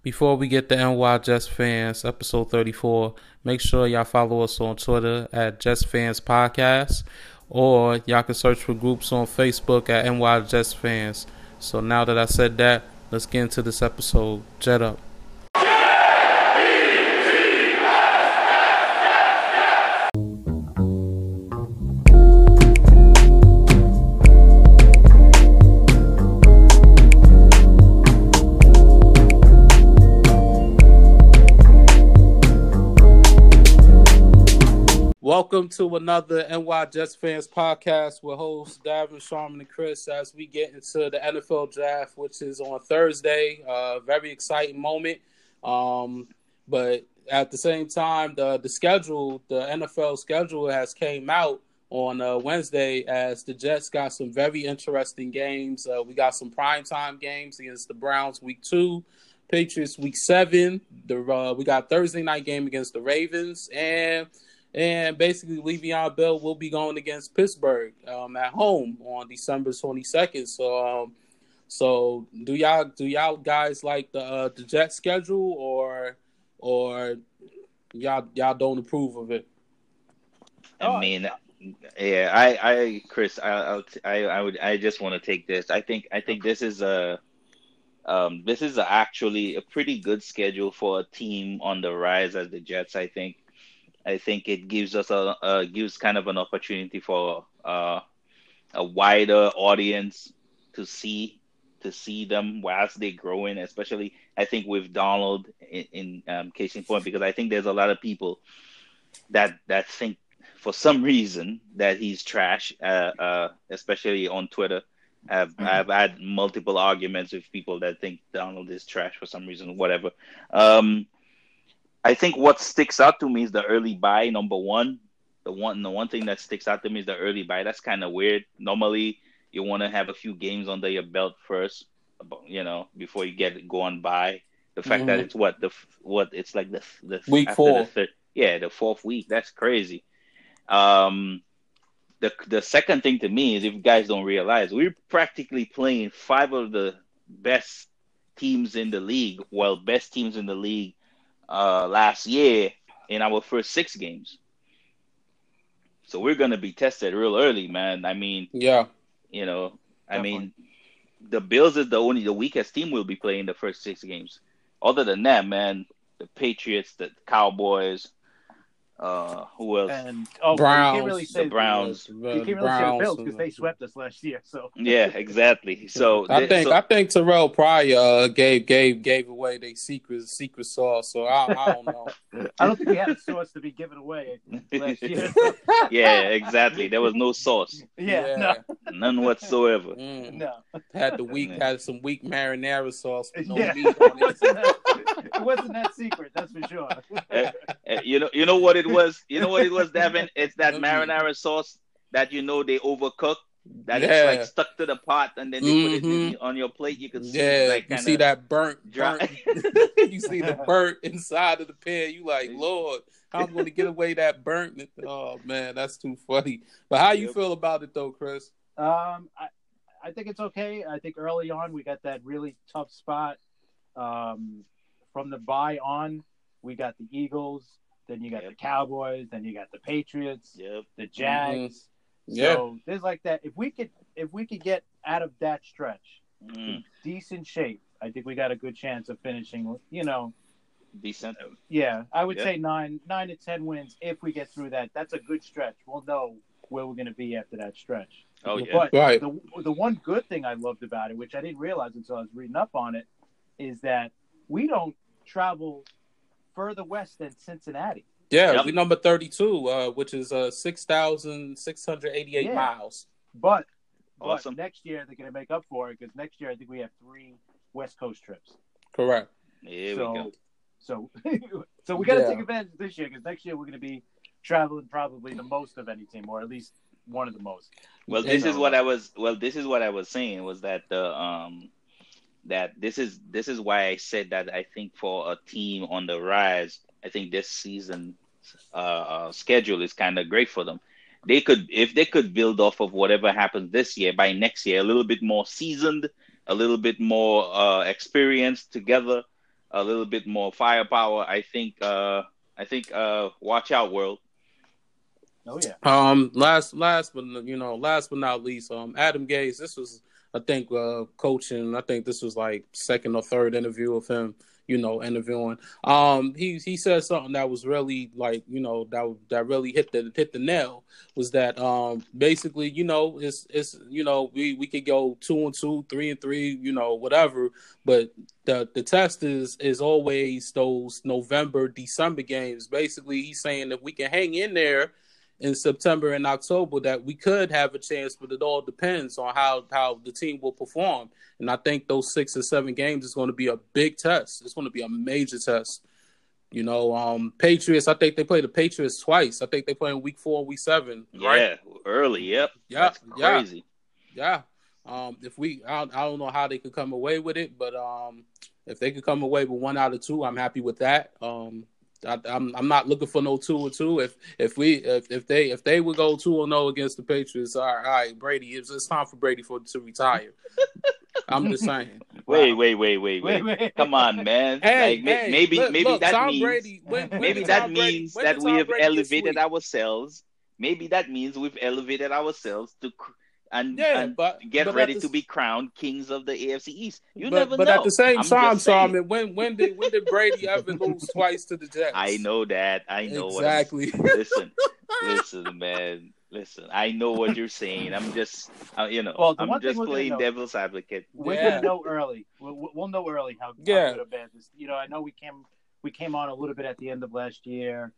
Before we get to NY Jets fans, episode 34, make sure y'all follow us on Twitter at Jets Fans Podcast, or y'all can search for groups on Facebook at NY Jets Fans. So now that I said that, let's get into this episode. Jet up. Welcome to another NY Jets Fans podcast with hosts Davin, Sharman, and Chris as we get into the NFL draft, which is on Thursday. Uh, very exciting moment. Um, but at the same time, the the schedule, the NFL schedule has came out on uh, Wednesday as the Jets got some very interesting games. Uh, we got some primetime games against the Browns week two, Patriots week seven. The uh, we got Thursday night game against the Ravens and and basically Le'Veon Bell will be going against Pittsburgh um, at home on December twenty second. So, um, so do y'all do y'all guys like the uh, the Jet schedule or or y'all y'all don't approve of it? I mean, yeah, I, I, Chris, I, I'll, I, I would, I just want to take this. I think, I think this is a, um, this is a, actually a pretty good schedule for a team on the rise as the Jets. I think I think it gives us a, a gives kind of an opportunity for uh, a wider audience to see to see them whilst they're growing. especially I think with Darnold in, in um, case in point, because I think there's a lot of people that that think for some reason that he's trash, uh, uh, especially on Twitter. I've mm-hmm. I've had multiple arguments with people that think Darnold is trash for some reason, whatever. Um, I think what sticks out to me is the early buy. Number one, the one the one thing that sticks out to me is the early buy. That's kind of weird. Normally, you want to have a few games under your belt first, you know, before you get go on by. The fact mm-hmm. that it's what the what it's like the the week four. The third, yeah, the fourth week. That's crazy. Um, the the second thing to me is if you guys don't realize, we're practically playing five of the best teams in the league, while best teams in the league uh, last year in our first six games. So we're gonna be tested real early, man. I mean, yeah, you know, I mean, the Bills is the only the weakest team we'll be playing the first six games. Other than that, man, the Patriots, the Cowboys, uh, who else? And oh, Browns, you can't really say the Browns. The, you can't really Browns, say the Bills because they swept us last year. So yeah, exactly. So I think so, I think Terrelle Pryor uh, gave gave gave away their secret secret sauce. So I, I don't know. I don't think he had a sauce to be given away last year. yeah, exactly. There was no sauce. Yeah, yeah. No. none whatsoever. Mm. No, had the weak had some weak marinara sauce, but no yeah. meat on it. It wasn't that secret, that's for sure. Uh, uh, you know, you know what it was. You know what it was, Devin? It's that marinara sauce that you know they overcook. That yeah. it's like stuck to the pot, and then they mm-hmm. put it mm-hmm. on your plate. You can see, yeah, like, you see that burnt, burnt. you see the burnt inside of the pan. You like, Lord, I'm going to get away that burnt. Oh man, that's too funny. But how you yep. feel about it though, Chris? Um, I, I think it's okay. I think early on we got that really tough spot. Um, from the buy on, we got the Eagles, then you got yep. the Cowboys, then you got the Patriots, yep. the Jags. Mm-hmm. So there's like that. If we could, if we could get out of that stretch mm. in decent shape, I think we got a good chance of finishing. You know, decent. Yeah, I would yep. say nine, nine to ten wins if we get through that. That's a good stretch. We'll know where we're going to be after that stretch. Oh yeah, but right. The the one good thing I loved about it, which I didn't realize until I was reading up on it, is that we don't travel further west than Cincinnati. Yeah, yep. we number thirty-two, uh, which is uh, six thousand six hundred eighty-eight yeah. miles. But, awesome. but next year they're going to make up for it because next year I think we have three West Coast trips. Correct. Here so, we go. So, so we got to yeah. take advantage this year because next year we're going to be traveling probably the most of any team, or at least one of the most. Well, this is what I was. Well, this is what I was saying was that the um that this is this is why I said that I think for a team on the rise, I think this season uh, uh, schedule is kind of great for them. They could if they could build off of whatever happens this year by next year, a little bit more seasoned, a little bit more uh, experienced together. a little bit more firepower. I think uh, I think uh, watch out, world. Oh yeah. Um, last, last, but you know, last but not least, um, Adam Gase. This was, I think, uh, coaching. I think this was like second or third interview of him. You know, interviewing. Um, he he said something that was really like, you know, that that really hit the hit the nail. Was that um basically, you know, it's it's you know we we could go two and two, three and three, you know, whatever. But the the test is is always those November December games. Basically, he's saying if we can hang in there in September and October that we could have a chance, but it all depends on how how the team will perform. And I think those six or seven games is going to be a big test. It's going to be a major test. You know, um, Patriots. I think they play the Patriots twice. I think they play in week four, week seven. Right? Yeah, early. Yep. Yeah, That's crazy. Yeah. Um, if we, I, I don't know how they could come away with it, but um, if they could come away with one out of two, I'm happy with that. Um, I, am I'm, I'm not looking for no two or two. If if we if, if they if they would go two or oh no against the Patriots, all right, all right Brady, it's, it's time for Brady for to retire. I'm just saying. Wait, wait, wait, wait, wait, wait. Come on, man. Hey, like, hey, maybe look, maybe look, that Tom means Brady, when, when maybe that Brady- means that we have Brady elevated ourselves. Maybe that means we've elevated ourselves to cr- and, Yeah, and but get but ready the to be crowned kings of the AFC East. You but, never but know. But at the same I'm time, just saying. Simon, when when did when did Brady ever lose twice to the Jets? I know that. I know what exactly. listen, listen, man. Listen, I know what you're saying. I'm just, uh, you know, Well, I'm just we're playing know- devil's advocate. We're Yeah. gonna know early. We'll, we'll know early how, Yeah. how good or bad this. You know, I know we came we came on a little bit at the end of last year,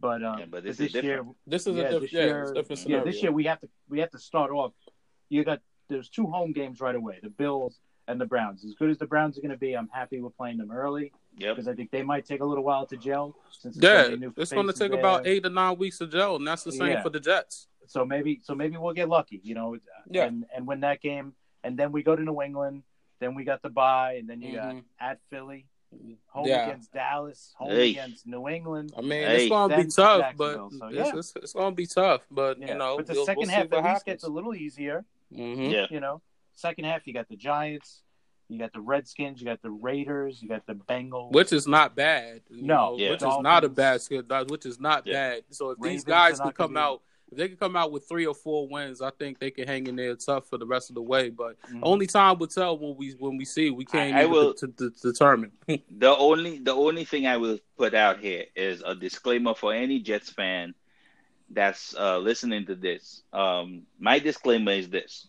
but um, Yeah, but this is year, different. This is Yeah, a different, this year- it's a different yeah, this year we have to we have to start off. You got there's two home games right away: the Bills and the Browns. As good as the Browns are going to be, I'm happy we're playing them early Yep. because I think they might take a little while to gel. Since it's yeah, gonna new it's going to take there. about eight to nine weeks to gel, and that's the same Yeah. for the Jets. So maybe so maybe we'll get lucky, you know, Yeah. and and win that game, and then we go to New England. Then we got the bye, and then you got Mhm. at Philly, home Yeah. against Dallas, home Hey. against New England. I mean, Hey. it's going to be tough, but so, it's, yeah. it's, it's going to be tough. But Yeah. you know, but the we'll, 2nd we'll half at least happens. gets a little easier. Mhm. Yeah. You know, second half you got the Giants, you got the Redskins, you got the Raiders, you got the Bengals. Which is not bad. No. know, Yeah. which is not a bad schedule. Which is not Yeah. bad. So if Ravens these guys are can come out, if they can come out with three or four wins, I think they can hang in there tough for the rest of the way. But Mhm. only time will tell when we when we see. We can't I- I will- to, to, to determine. The only the only thing I will put out here is a disclaimer for any Jets fan that's uh, listening to this. Um, my disclaimer is this: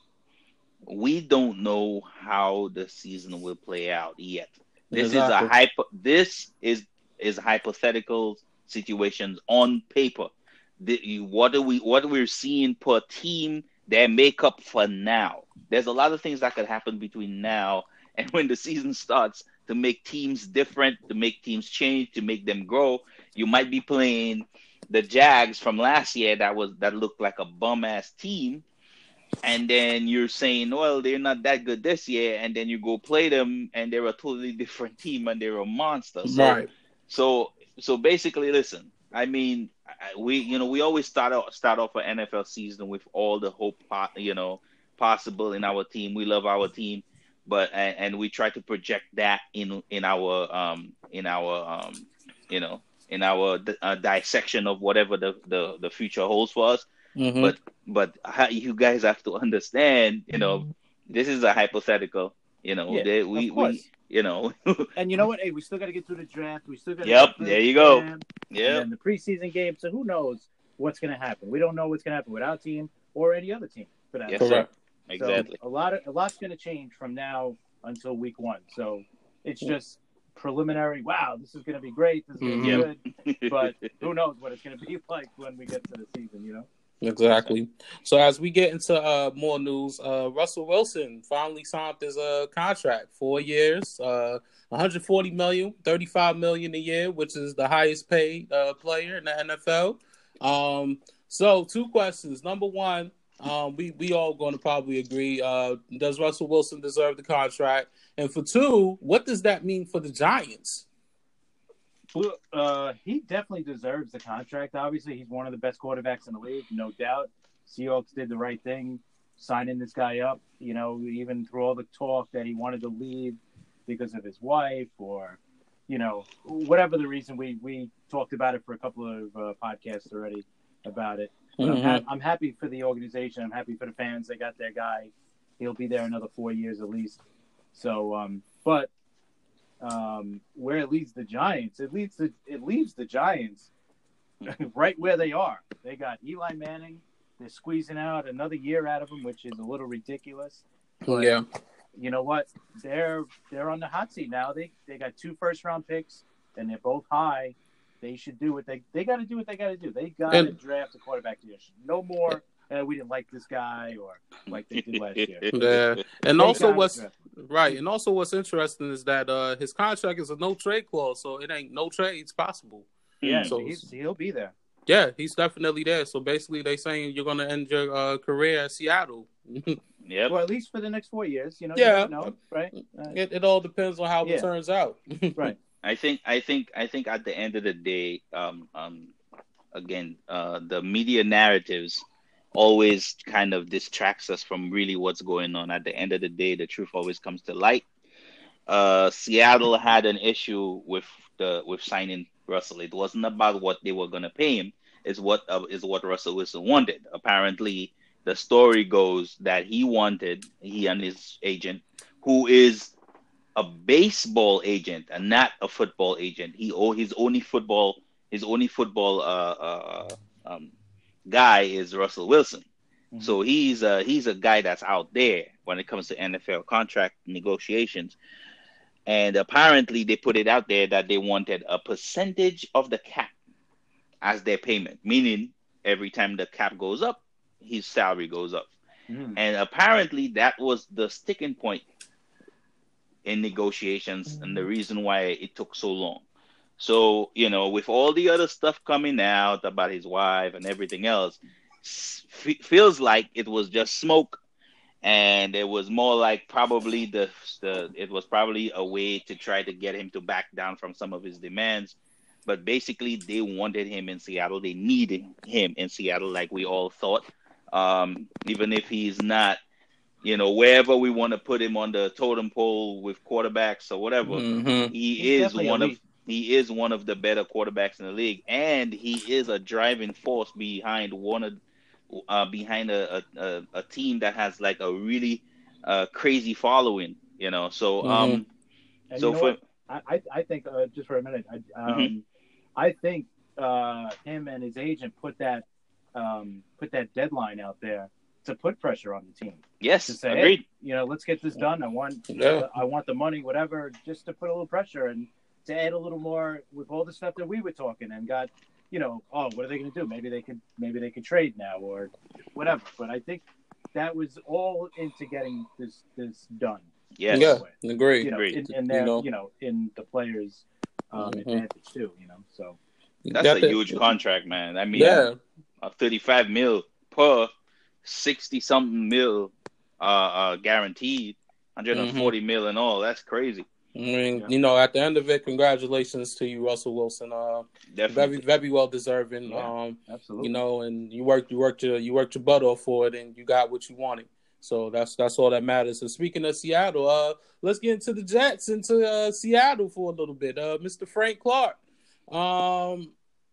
we don't know how the season will play out yet. This is a hypo. This is is hypothetical situations on paper. The, you, what are we? What we're seeing per team, their makeup for now. There's a lot of things that could happen between now and when the season starts to make teams different, to make teams change, to make them grow. You might be playing the Jags from last year that was that looked like a bum ass team, and then you're saying, well, they're not that good this year, and then you go play them, and they're a totally different team, and they're a monster. So, right. so, so basically, listen. I mean, we you know we always start out start off an NFL season with all the hope, you know, possible in our team. We love our team, but and, and we try to project that in in our um in our um you know in our uh, dissection of whatever the, the the future holds for us. Mhm. But but you guys have to understand, you know, this is a hypothetical. You know, Yeah, they, we we you know, And you know what? Hey, we still got to get through the draft. We still got. Yep, there you go. Yeah, then the preseason game. So who knows what's going to happen? We don't know what's going to happen with our team or any other team for that. Yes, sir. Correct. exactly. So a lot of a lot's going to change from now until week one. So it's just preliminary. Wow, this is going to be great. This is going to be Mhm. good. But who knows what it's going to be like when we get to the season? You know. Exactly. So as we get into uh, more news, uh, Russell Wilson finally signed his uh, contract, four years, uh, 140 million, 35 million a year, which is the highest paid uh, player in the NFL. Um, so two questions. Number one, um, we we all going to probably agree. Uh, does Russell Wilson deserve the contract? And for two, what does that mean for the Giants? Well, uh, he definitely deserves the contract. Obviously, he's one of the best quarterbacks in the league, no doubt. Seahawks did the right thing, signing this guy up. You know, even through all the talk that he wanted to leave because of his wife or you know, whatever the reason, we we talked about it for a couple of uh, podcasts already about it. Mm-hmm. I'm, ha- I'm, happy for the organization. I'm happy for the fans. They got their guy. He'll be there another four years at least. So, um, but um, where it leads the Giants, it leads the it leaves the Giants right where they are. They got Eli Manning. They're squeezing out another year out of him, which is a little ridiculous. But yeah. You know what? They're they're on the hot seat now. They they got two first round picks, and they're both high. They should do what they they got to do what they got to do. They got to draft a quarterback this year. No more. Uh, we didn't like this guy, or like they did last year. Yeah, and they also what's right, and also what's interesting is that uh his contract is a no trade clause, so it ain't no trades possible. Yeah, so he'll be there. Yeah, he's definitely there. So basically, they saying you're gonna end your uh, career at Seattle. yeah. Well, at least for the next four years, you know. Yeah. You know, right. Uh, it, it all depends on how yeah. it turns out. right. I think. I think. I think. At the end of the day, um, um, again, uh, the media narratives always kind of distracts us from really what's going on. At the end of the day, the truth always comes to light. Uh, Seattle had an issue with the with signing Russell. It wasn't about what they were going to pay him is what uh, is what Russell Wilson wanted. Apparently, the story goes that he wanted he and his agent, who is a baseball agent and not a football agent. He oh his only football his only football uh, uh, um, guy is Russell Wilson. Mm-hmm. So he's a he's a guy that's out there when it comes to NFL contract negotiations. And apparently they put it out there that they wanted a percentage of the cap as their payment, meaning every time the cap goes up, his salary goes up. Mm. And apparently that was the sticking point in negotiations and the reason why it took so long. So, you know, with all the other stuff coming out about his wife and everything else, f- feels like it was just smoke and it was more like probably the, the it was probably a way to try to get him to back down from some of his demands but basically they wanted him in Seattle. They needed him in Seattle, like we all thought. Um, even if he's not, you know, wherever we want to put him on the totem pole with quarterbacks or whatever, mm-hmm. he he's is one of he is one of the better quarterbacks in the league, and he is a driving force behind one of uh, behind a, a, a team that has like a really uh, crazy following, you know. So um, mm-hmm. so for I I think uh, just for a minute, I, um, mm-hmm. I think uh, him and his agent put that um, put that deadline out there to put pressure on the team. Yes, to say, agreed. Hey, you know, let's get this done. I want, yeah. I want the money, whatever, just to put a little pressure and to add a little more with all the stuff that we were talking and got, you know, oh, what are they going to do? Maybe they could, maybe they could trade now or whatever. But I think that was all into getting this this done. Yes. Yeah, agree. You know, agree. In, in their, you know, you know, in the players' um, mm-hmm. advantage too. You know, so that's a huge contract, man. I mean, yeah, a thirty-five mil per sixty something mil, uh, uh guaranteed, hundred and forty mm mm-hmm. mil and all. That's crazy. I mean, yeah. you know, at the end of it, congratulations to you, Russell Wilson. Uh, Definitely. very, very well deserving. Yeah, um, absolutely. You know, and you worked, you worked your, you worked your butt off for it, and you got what you wanted. So that's that's all that matters. And speaking of Seattle, uh, let's get into the Jets into uh, Seattle for a little bit. Uh, Mr. Frank Clark. Um,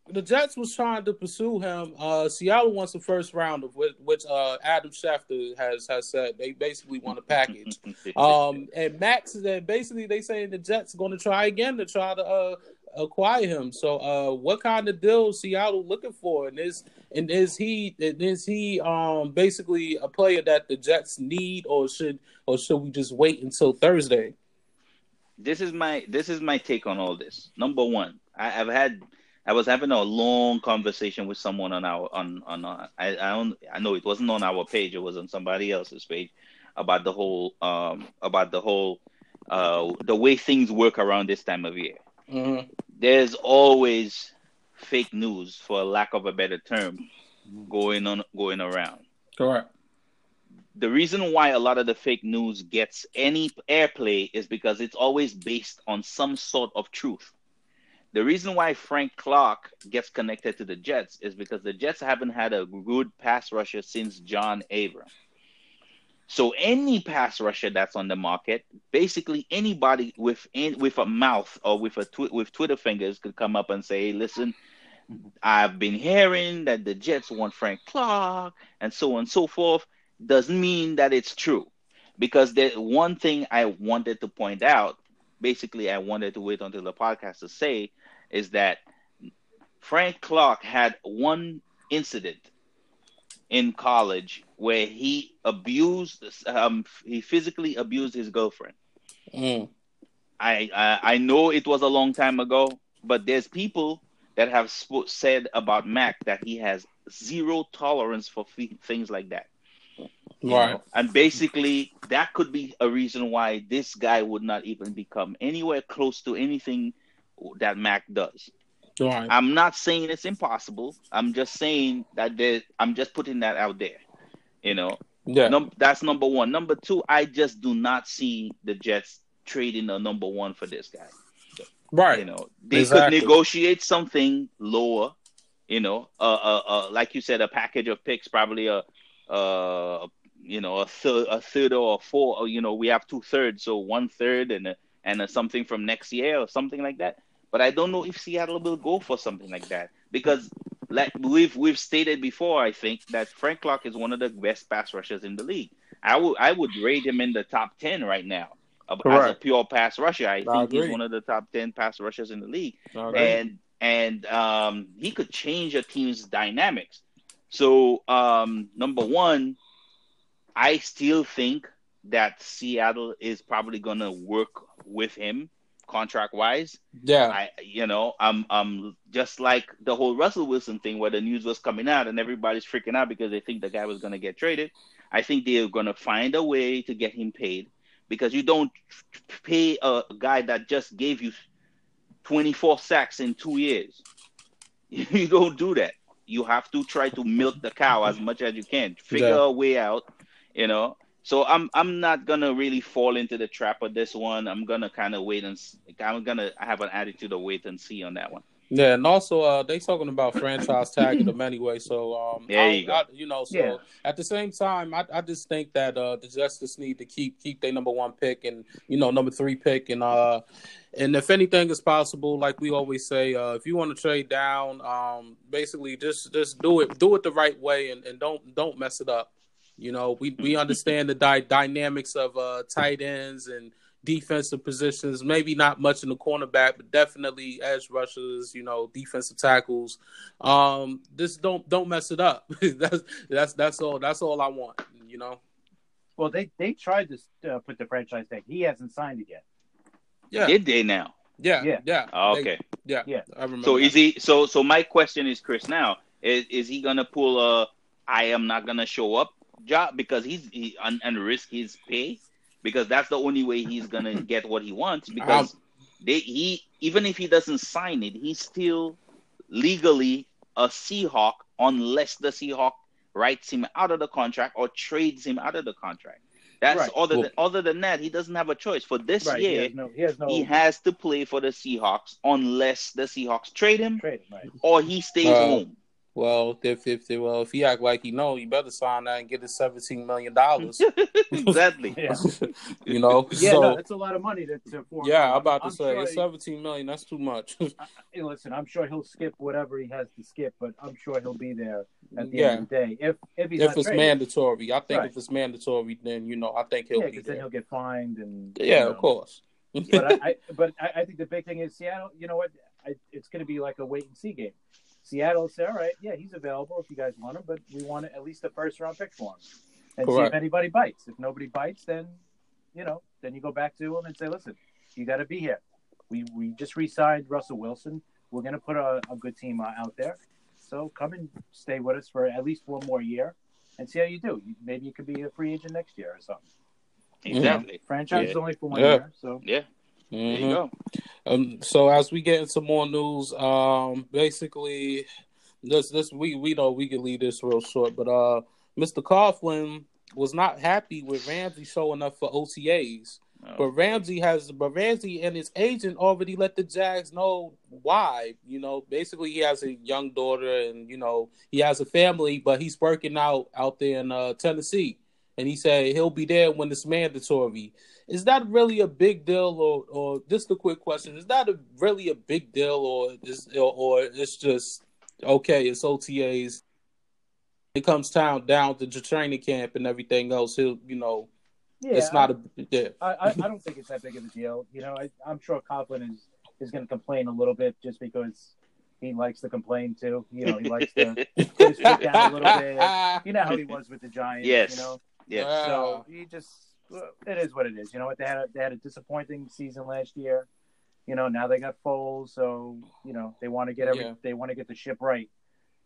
the Jets was trying to pursue him. Uh, Seattle wants a first round of which, which uh, Adam Schefter has has said they basically want a package. um, and Max said basically they saying the Jets going to try again to try to uh, acquire him. So, uh, what kind of deal Seattle looking for? And is and is he and is he um basically a player that the Jets need, or should or should we just wait until Thursday? This is my this is my take on all this. Number one, I, have had I was having a long conversation with someone on our on on uh, I I don't I know it wasn't on our page. It was on somebody else's page about the whole um about the whole uh the way things work around this time of year. Mm-hmm there's always fake news, for lack of a better term, going on going around. Correct. The reason why a lot of the fake news gets any airplay is because it's always based on some sort of truth. The reason why Frank Clark gets connected to the Jets is because the Jets haven't had a good pass rusher since John Abraham. So any pass rusher that's on the market, basically anybody with in, with a mouth or with a tw- with Twitter fingers could come up and say, "Listen, I've been hearing that the Jets want Frank Clark and so on and so forth." Doesn't mean that it's true, because the one thing I wanted to point out, basically, I wanted to wait until the podcast to say, is that Frank Clark had one incident in college where he abused, um, he physically abused his girlfriend. Mm. I, I I know it was a long time ago, but there's people that have sp- said about Mac that he has zero tolerance for f- things like that. Right. know? And basically, that could be a reason why this guy would not even become anywhere close to anything that Mac does. Right. I'm not saying it's impossible. I'm just saying that there, I'm just putting that out there. You know, yeah. Num- that's number one. Number two, I just do not see the Jets trading a number one for this guy. right. You know, they Exactly. could negotiate something lower. You know, uh, uh, uh, like you said, a package of picks, probably a, uh, you know, a third, a third or a four. Or, you know, we have two thirds, so one third and a, and a something from next year or something like that. But I don't know if Seattle will go for something like that because, like we've we've stated before, I think that Frank Clark is one of the best pass rushers in the league. I would I would rate him in the top ten right now of- as a pure pass rusher. I I think he's one of the top ten pass rushers in the league and and um, he could change a team's dynamics. So um, number one, I still think that Seattle is probably gonna work with him contract wise. yeah. I you know I'm I'm just like the whole Russell Wilson thing where the news was coming out and everybody's freaking out because they think the guy was gonna get traded. I think they're gonna find a way to get him paid because you don't pay a guy that just gave you 24 sacks in two years. You don't do that. You have to try to milk the cow as much as you can. Figure Yeah. a way out, you know. So I'm I'm not gonna really fall into the trap of this one. I'm gonna kind of wait and I'm gonna have an attitude of wait and see on that one. Yeah, and also uh, they talking about franchise tagging them anyway. So um, There I, you go. I- you know, so Yeah. at the same time, I, I just think that uh, the Justice need to keep keep their number one pick and you know number three pick and uh, and if anything is possible, like we always say, uh, if you want to trade down, um, basically just just do it do it the right way and, and don't don't mess it up. You know, we we understand the dy- dynamics of uh, tight ends and defensive positions. Maybe not much in the cornerback, but definitely edge rushers. You know, defensive tackles. Um, just don't don't mess it up. that's that's that's all. That's all I want. You know. Well, they they tried to uh, put the franchise tag. He hasn't signed it yet. Yeah. Did they now? Yeah. Yeah. Yeah. Oh, They- okay. yeah. Yeah. I remember. So that. is he? So so my question is, Chris. Now is is he gonna pull a I am not gonna show up job because he's he and, and risk his pay because that's the only way he's gonna get what he wants because they he even if he doesn't sign it, he's still legally a Seahawk unless the Seahawk writes him out of the contract or trades him out of the contract. That's Right. other Well- than other than that, he doesn't have a choice for this Right. He year has no. He has no he has to play for the Seahawks unless the Seahawks trade him trade. Right. or he stays Uh, home. Well, if if well, if he act like he know, you better sign that and get his seventeen million dollars. exactly. Yeah. you know. Yeah. so no, that's a lot of money to. to for, yeah, I'm about to I'm say sure it's he- seventeen million. That's too much. Hey, listen, I'm sure he'll skip whatever he has to skip, but I'm sure he'll be there at the yeah. end of the day. If if he's if it's traded. mandatory, I think Right. if it's mandatory, then you know I think he'll yeah, be because then there. he'll get fined and Yeah, you know. of course. but I, I but I, I think the big thing is Seattle. You know what? I, it's going to be like a wait and see game. Seattle will say, "All right, yeah, he's available if you guys want him, but we want at least a first round pick for him, and see if anybody bites. If nobody bites, then you know, then you go back to him and say, "Listen, you got to be here. We we just re-signed Russell Wilson. We're going to put a, a good team uh, out there. So come and stay with us for at least one more year." And see how you do. You- Maybe you could be a free agent next year or something. Exactly. Franchise Yeah. is only for one Yeah. year, so Yeah. There you go. Um, so as we get into more news, um, basically, this this we we know we can leave this real short, but uh, Mr. Coughlin was not happy with Ramsey showing up for OTAs. But Oh, Ramsey has, but Ramsey and his agent already let the Jags know why. You know, basically he has a young daughter, and you know he has a family, but he's working out out there in uh, Tennessee. and he said he'll be there when it's mandatory. Is that really a big deal, or, or just a quick question? Is that a, really a big deal, or is or, or it's just okay? It's OTAs. It comes down down to the training camp and everything else. He'll, you know, yeah, it's not a yeah. I, I don't think it's that big of a deal. You know, I, I'm sure Coughlin is is going to complain a little bit just because he likes to complain too. You know, he likes to put his foot down a little bit. You know how he was with the Giants. Yes. You know. Yeah. So he just it is what it is. You know what? They had a, they had a disappointing season last year. You know, now they got Foles, so you know they want to get every yeah. they want to get the ship right,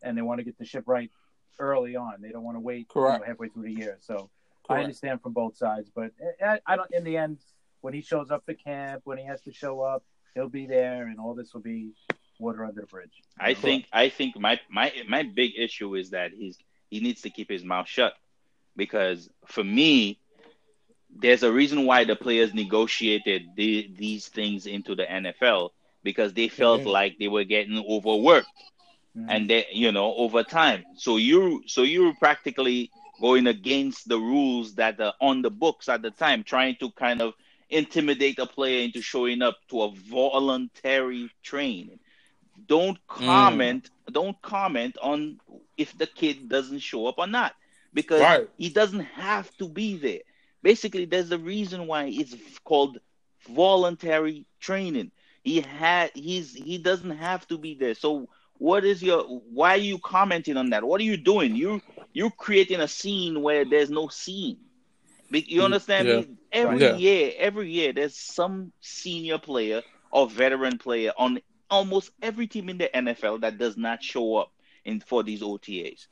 and they want to get the ship right early on. They don't want to wait you know, halfway through the year. So Correct. I understand from both sides, but I, I don't. In the end, when he shows up to camp, when he has to show up, he'll be there, and all this will be water under the bridge. I think I think my my my big issue is that he's he needs to keep his mouth shut because for me there's a reason why the players negotiated the, these things into the NFL because they felt mm-hmm. like they were getting overworked mm-hmm. and they you know over time so you so you were practically going against the rules that are on the books at the time trying to kind of intimidate a player into showing up to a voluntary training don't mm. comment mm. don't comment on if the kid doesn't show up or not because right. he doesn't have to be there basically there's a reason why it's called voluntary training he had he's he doesn't have to be there so what is your why are you commenting on that what are you doing you you're creating a scene where there's no scene you mm, understand yeah. me every yeah. year every year there's some senior player or veteran player on almost every team in the NFL that does not show up in for these OTAs.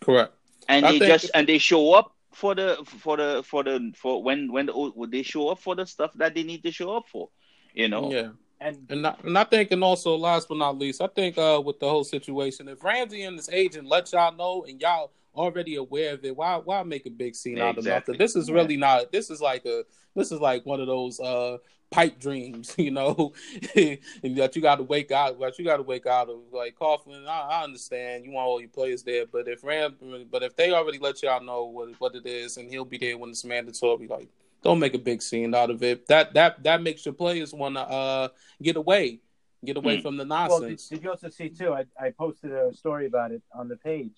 Correct. And I they just and they show up for the for the for the for when when the, when they show up for the stuff that they need to show up for. You know. Yeah. And and I, and I think and also last but not least, I think uh with the whole situation, if Ramsey and his agent let y'all know and y'all already aware of it, why why make a big scene yeah, out of exactly. nothing? This is really not. This is like a. This is like one of those uh pipe dreams, you know, and that you got to wake out. But you got to wake out of like Coughlin. I, I, understand you want all your players there, but if Ram, but if they already let y'all know what what it is, and he'll be there when it's mandatory, like don't make a big scene out of it. That that that makes your players want to uh get away, get away mm. from the nonsense. Well, did, did, you also see too? I, I posted a story about it on the page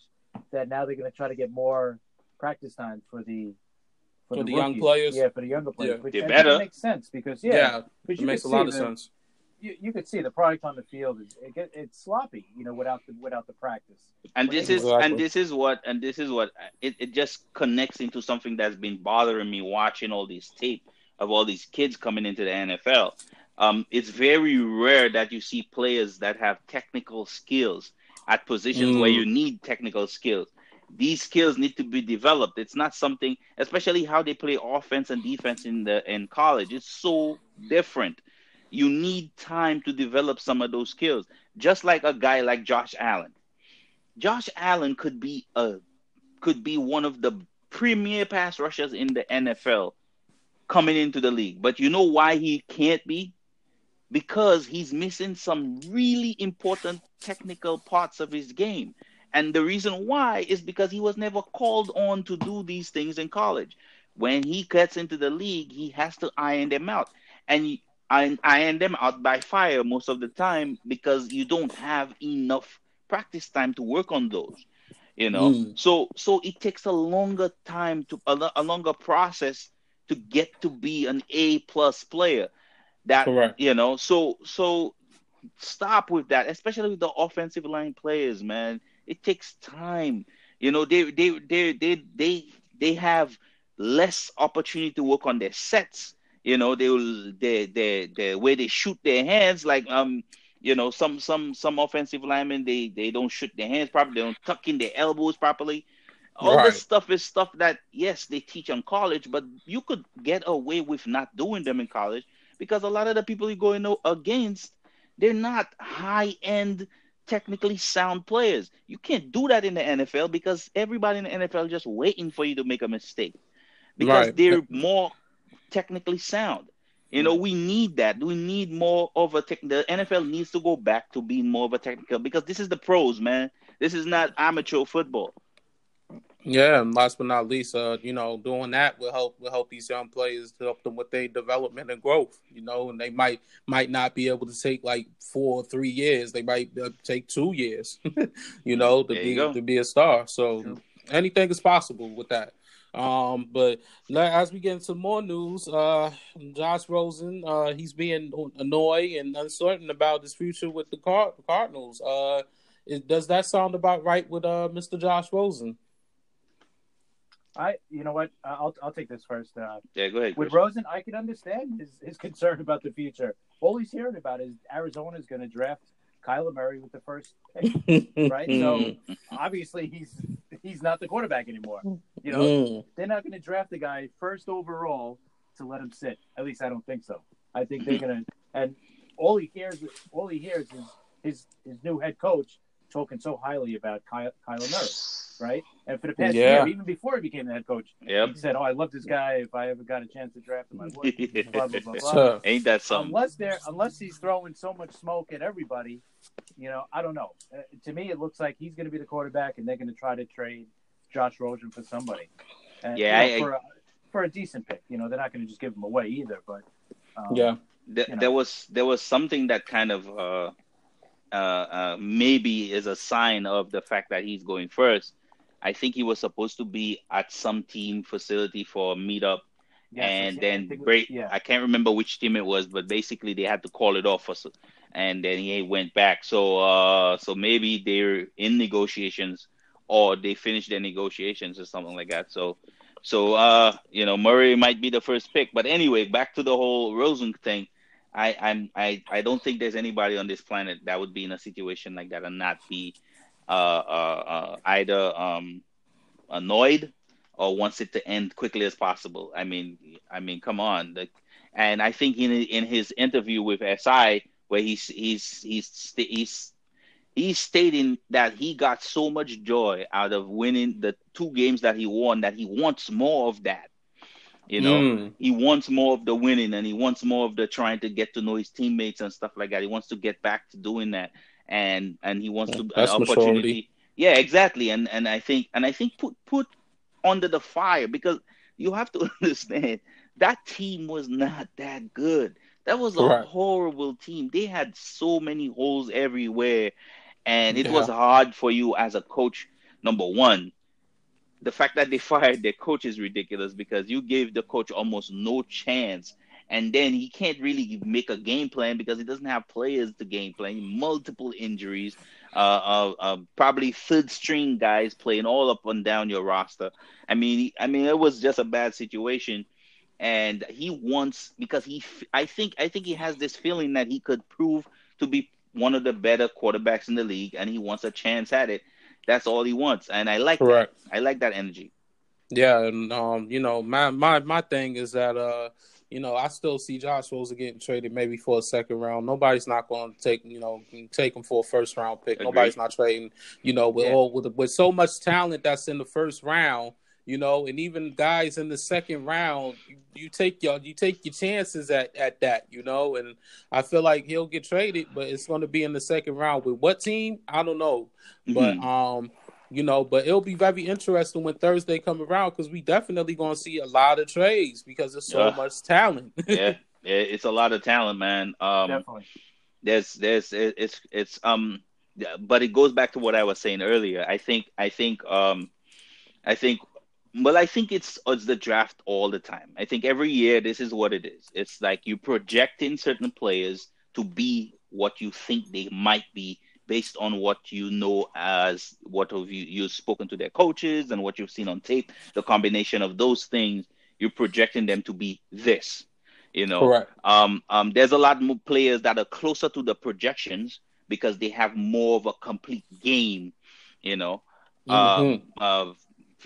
that now they're going to try to get more practice time for the for, for the, the young players. Yeah, for the younger players. Yeah. Which I better. makes sense because yeah, yeah it makes a lot of the, sense. You, you could see the product on the field is it get, it's sloppy, you know, without the without the practice. And this is exactly. and this is what and this is what it, it just connects into something that's been bothering me watching all these tape of all these kids coming into the NFL. Um, it's very rare that you see players that have technical skills at positions mm. where you need technical skills these skills need to be developed. It's not something, especially how they play offense and defense in the in college. It's so different. You need time to develop some of those skills. Just like a guy like Josh Allen. Josh Allen could be a could be one of the premier pass rushers in the NFL coming into the league. But you know why he can't be? Because he's missing some really important technical parts of his game. And the reason why is because he was never called on to do these things in college. When he gets into the league, he has to iron them out. And I iron them out by fire most of the time because you don't have enough practice time to work on those. You know, mm. so so it takes a longer time to a, a longer process to get to be an A plus player. That Correct. you know, so so stop with that, especially with the offensive line players, man. It takes time. You know, they they they they they they have less opportunity to work on their sets. You know, they will the the the way they shoot their hands, like um, you know, some some some offensive linemen they they don't shoot their hands properly, they don't tuck in their elbows properly. All right. this stuff is stuff that yes, they teach in college, but you could get away with not doing them in college because a lot of the people you're going against, they're not high end technically sound players. You can't do that in the NFL because everybody in the NFL is just waiting for you to make a mistake because right. they're more technically sound. You know, we need that. We need more of a tech. The NFL needs to go back to being more of a technical because this is the pros, man. This is not amateur football. Yeah, and last but not least, uh, you know, doing that will help will help these young players to help them with their development and growth. You know, and they might might not be able to take like four or three years. They might uh, take two years. you know, to There be to be a star. So anything is possible with that. Um, but as we get into more news, uh, Josh Rosen, uh, he's being annoyed and uncertain about his future with the Card- Cardinals. Uh, is, does that sound about right with uh, Mr. Josh Rosen? I, you know what? I'll I'll take this first. Uh, Yeah, go ahead. with Chris. Rosen, I can understand his, his concern about the future. All he's hearing about is Arizona is going to draft Kyler Murray with the first pick. Right, so- Obviously, he's he's not the quarterback anymore. You know, Mm. they're not going to draft the guy first overall to let him sit. At least I don't think so. I think they're going to, and all he hears, all he hears is his his new head coach talking so highly about Ky- Kyler Murray, right? And for the past Yeah. year, even before he became the head coach, Yep. he said, "Oh, I love this guy. If I ever got a chance to draft him, I would." blah blah blah blah. Sure. Ain't that something? Unless they're unless he's throwing so much smoke at everybody, you know, I don't know. Uh, to me, it looks like he's going to be the quarterback, and they're going to try to trade Josh Rosen for somebody. And, Yeah, you know, I- for a, for a decent pick. You know, they're not going to just give him away either. But um, Yeah. Th- you know. there was there was something that kind of uh, uh, uh, maybe is a sign of the fact that he's going first. I think he was supposed to be at some team facility for a meetup, yes, and I then think- break. Yeah, I can't remember which team it was, but basically they had to call it off, for, and then he went back. So uh, so maybe they're in negotiations, or they finished their negotiations or something like that. So so uh, you know Murray might be the first pick, but anyway, back to the whole Rosen thing. I, I'm I, I don't think there's anybody on this planet that would be in a situation like that and not be uh, uh, uh, either um, annoyed or wants it to end quickly as possible. I mean, I mean, come on. The, and I think in in his interview with SI, where he's he's he's he's he's stating that he got so much joy out of winning the two games that he won that he wants more of that. You know, Mm. he wants more of the winning and he wants more of the trying to get to know his teammates and stuff like that. He wants to get back to doing that, and and he wants to an opportunity. maturity. Yeah, exactly. And and I think and I think put put under the fire because you have to understand that team was not that good. That was a Correct. horrible team. They had so many holes everywhere, and it Yeah. was hard for you as a coach. Number one, the fact that they fired their coach is ridiculous because you gave the coach almost no chance. And then he can't really make a game plan because he doesn't have players to game plan. Multiple injuries, uh, uh, uh, probably third string guys playing all up and down your roster. I mean, I mean, it was just a bad situation. And he wants because he, I think, I think he has this feeling that he could prove to be one of the better quarterbacks in the league, and he wants a chance at it. That's all he wants, and I like Correct. that. I like that energy. Yeah, and um, you know, my my my thing is that uh, you know, I still see Josh Rosen getting traded maybe for a second round. Nobody's not going to take you know take him for a first round pick. Agreed. Nobody's not trading. You know, with Yeah. all with with so much talent that's in the first round. You know, and even guys in the second round, you, you take your you take your chances at at that. You know, and I feel like he'll get traded, but it's going to be in the second round with what team? I don't know. But Mhm. um, you know, but it'll be very interesting when Thursday come around because we definitely gonna see a lot of trades because there's so Yeah. much talent. yeah, yeah, it's a lot of talent, man. Um, definitely. there's there's it's it's um but it goes back to what I was saying earlier. I think I think um I think well I think it's it's the draft all the time. I think every year this is what it is. It's like you projecting certain players to be what you think they might be based on what you know as what have you you've spoken to their coaches and what you've seen on tape. The combination of those things, you're projecting them to be this. You know, um, um, there's a lot more players that are closer to the projections because they have more of a complete game. You know, um, uh,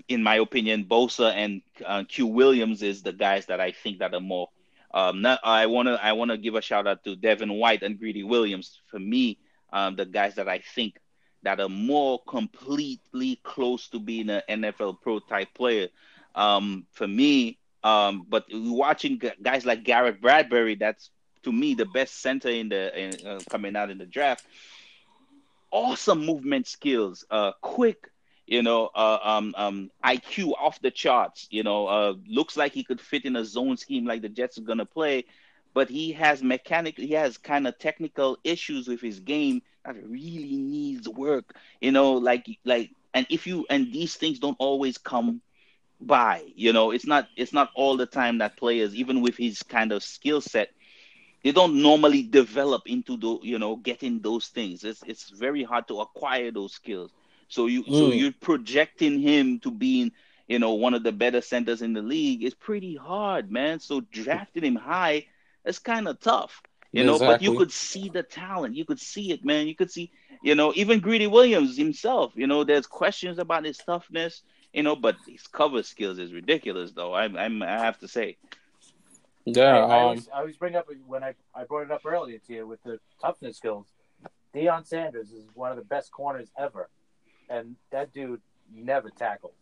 in my opinion, Bosa and uh, Q Williams is the guys that I think that are more. Um, not, I wanna I wanna give a shout out to Devin White and Greedy Williams. For me, um, the guys that I think that are more completely close to being an NFL pro type player. Um, for me, um, but watching guys like Garrett Bradbury, that's to me the best center in the in, uh, coming out in the draft. Awesome movement skills, uh, quick, you know, uh, um, um, IQ off the charts. You know, uh, looks like he could fit in a zone scheme like the Jets are gonna play, but he has mechanic, he has kind of technical issues with his game that really needs work. You know, like like, and if you and these things don't always come by. You know, it's not it's not all the time that players, even with his kind of skill set, they don't normally develop into the you know getting those things. It's it's very hard to acquire those skills. So you mm. so you're projecting him to being you know one of the better centers in the league is pretty hard, man. So drafting him high is kind of tough, you know. But you could see the talent, you could see it, man. You could see, you know, even Greedy Williams himself. You know, there's questions about his toughness, you know, but his cover skills is ridiculous, though. I I'm, I have to say. Yeah, I, um, I, always, I always bring up when I I brought it up earlier to you with the toughness skills. Deion Sanders is one of the best corners ever and that dude never tackled.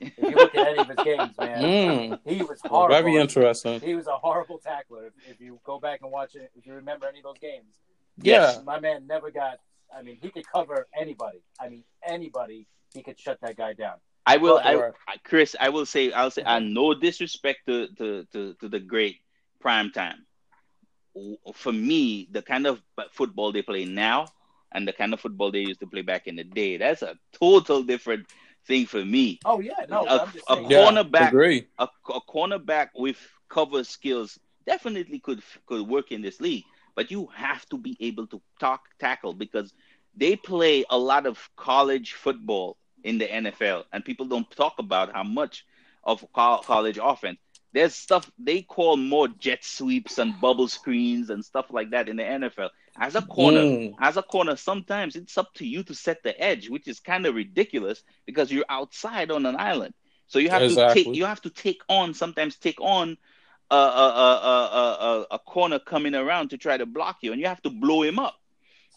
If you look at any of his games, man, mm. he was horrible. Very interesting. He was a horrible tackler. If, if, you go back and watch it, if you remember any of those games, yeah, my man never got. I mean, he could cover anybody. I mean, anybody. He could shut that guy down. I will, I, Chris. I will say, I'll say, I no disrespect to, to to to the great prime time. For me, the kind of football they play now and the kind of football they used to play back in the day. That's a total different thing for me. Oh yeah, no, a, a cornerback, a, a cornerback with cover skills definitely could could work in this league, but you have to be able to talk tackle because they play a lot of college football in the NFL, and people don't talk about how much of college offense. There's stuff they call more jet sweeps and bubble screens and stuff like that in the NFL. As a corner, mm. as a corner, sometimes it's up to you to set the edge, which is kind of ridiculous because you're outside on an island. So you have exactly. to take you have to take on sometimes take on a, a, a, a, a corner coming around to try to block you, and you have to blow him up.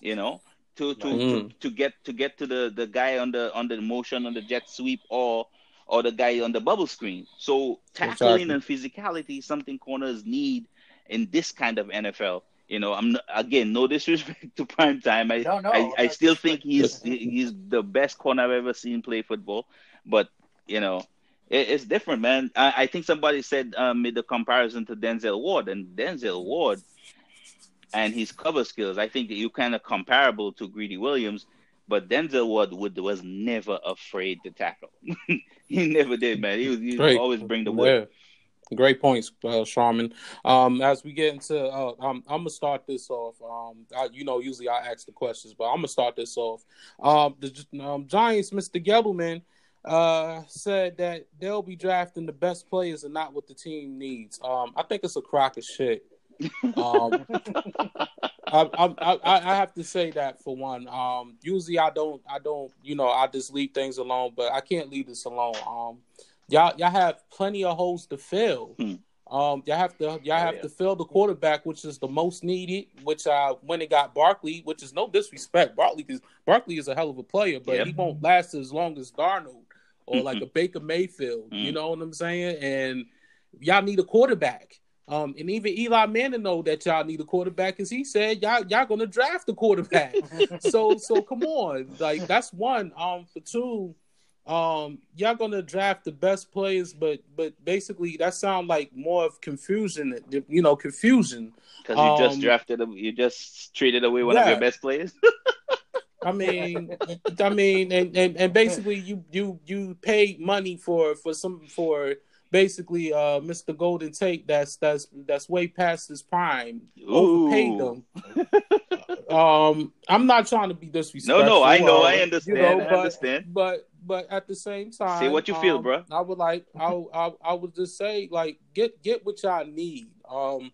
You know, to to, mm. to, to get to get to the, the guy on the on the motion on the jet sweep or or the guy on the bubble screen. So tackling exactly. and physicality is something corners need in this kind of NFL. You know, I'm again no disrespect to prime time. I no, no, I, I still think he's he's the best corner I've ever seen play football. But you know, it, it's different, man. I, I think somebody said um, made the comparison to Denzel Ward, and Denzel Ward and his cover skills. I think that you kind of comparable to Greedy Williams, but Denzel Ward would, was never afraid to tackle. he never did, man. He was he always bring the wood. Great points, uh, Sharman. Um, as we get into, uh, I'm, I'm, gonna start this off. Um, I, you know, usually I ask the questions, but I'm gonna start this off. Um, the um, Giants, Mr. Gettleman, uh, said that they'll be drafting the best players and not what the team needs. Um, I think it's a crock of shit. Um, I, I, I, have to say that for one. Um, usually I don't, I don't, you know, I just leave things alone, but I can't leave this alone. Um, y'all y'all have plenty of holes to fill. Hmm. Um, y'all have to y'all oh, have yeah. to fill the quarterback, which is the most needed. Which uh, when it got Barkley, which is no disrespect, Barkley is Barkley is a hell of a player, but yep. he won't last as long as Darnold or like a Baker Mayfield. You hmm. know what I'm saying? And y'all need a quarterback. Um, and even Eli Manning know that y'all need a quarterback because he said y'all y'all gonna draft a quarterback. so so come on, like that's one. Um, for two, um y'all gonna draft the best players but but basically that sounds like more of confusion you know confusion because you um, just drafted them you just traded away one yeah. of your best players i mean i mean and, and and basically you you you pay money for for some for basically uh mr golden tate that's that's that's way past his prime Ooh. overpaid them um i'm not trying to be disrespectful no no i know uh, i understand you know, i but, understand but but at the same time, see what you feel, um, bro. I would like, I, I, I would just say, like, get get what y'all need. Um,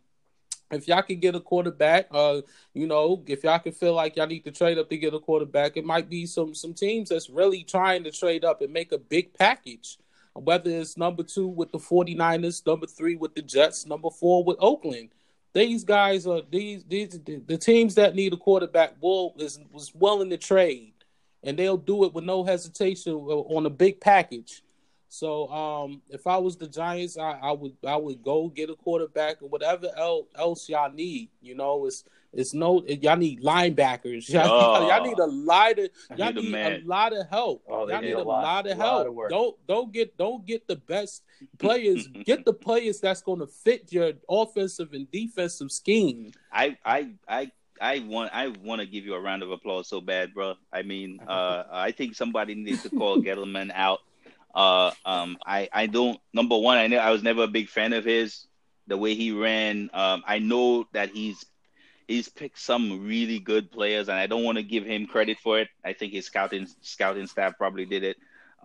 if y'all can get a quarterback, uh, you know, if y'all can feel like y'all need to trade up to get a quarterback, it might be some some teams that's really trying to trade up and make a big package. Whether it's number two with the 49ers, number three with the Jets, number four with Oakland. These guys are these these the teams that need a quarterback will is was willing to trade and they'll do it with no hesitation on a big package. So um, if I was the Giants, I, I, would I would go get a quarterback or whatever else, else y'all need. You know, it's It's no y'all need linebackers. Y'all, oh, y'all need a lot of y'all need, need a, lot of help. Oh, y'all need a lot, lot of help. Lot of don't don't get don't get the best players. get the players that's going to fit your offensive and defensive scheme. I I I I want I want to give you a round of applause so bad, bro. I mean, uh, I think somebody needs to call Gettleman out. Uh, um, I I don't. Number one, I know I was never a big fan of his. The way he ran, um, I know that he's he's picked some really good players, and I don't want to give him credit for it. I think his scouting scouting staff probably did it,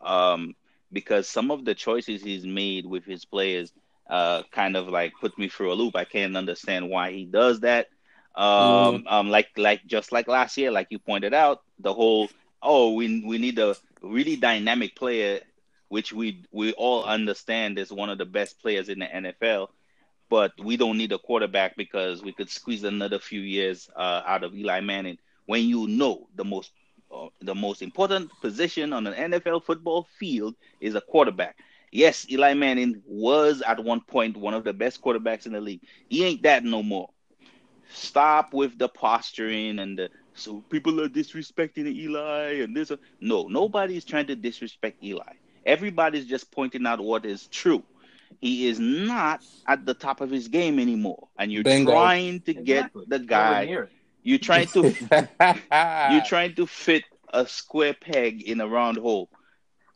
um, because some of the choices he's made with his players uh, kind of like put me through a loop. I can't understand why he does that. Um, mm. um, like like just like last year, like you pointed out, the whole oh we we need a really dynamic player, which we we all understand is one of the best players in the NFL but we don't need a quarterback because we could squeeze another few years uh, out of Eli Manning. When you know the most uh, the most important position on an NFL football field is a quarterback. Yes, Eli Manning was at one point one of the best quarterbacks in the league. He ain't that no more. Stop with the posturing and the so people are disrespecting Eli and this. No, nobody's trying to disrespect Eli. Everybody's just pointing out what is true. He is not at the top of his game anymore, and you're Bingo. trying to exactly. get the guy. You're trying to you're trying to fit a square peg in a round hole.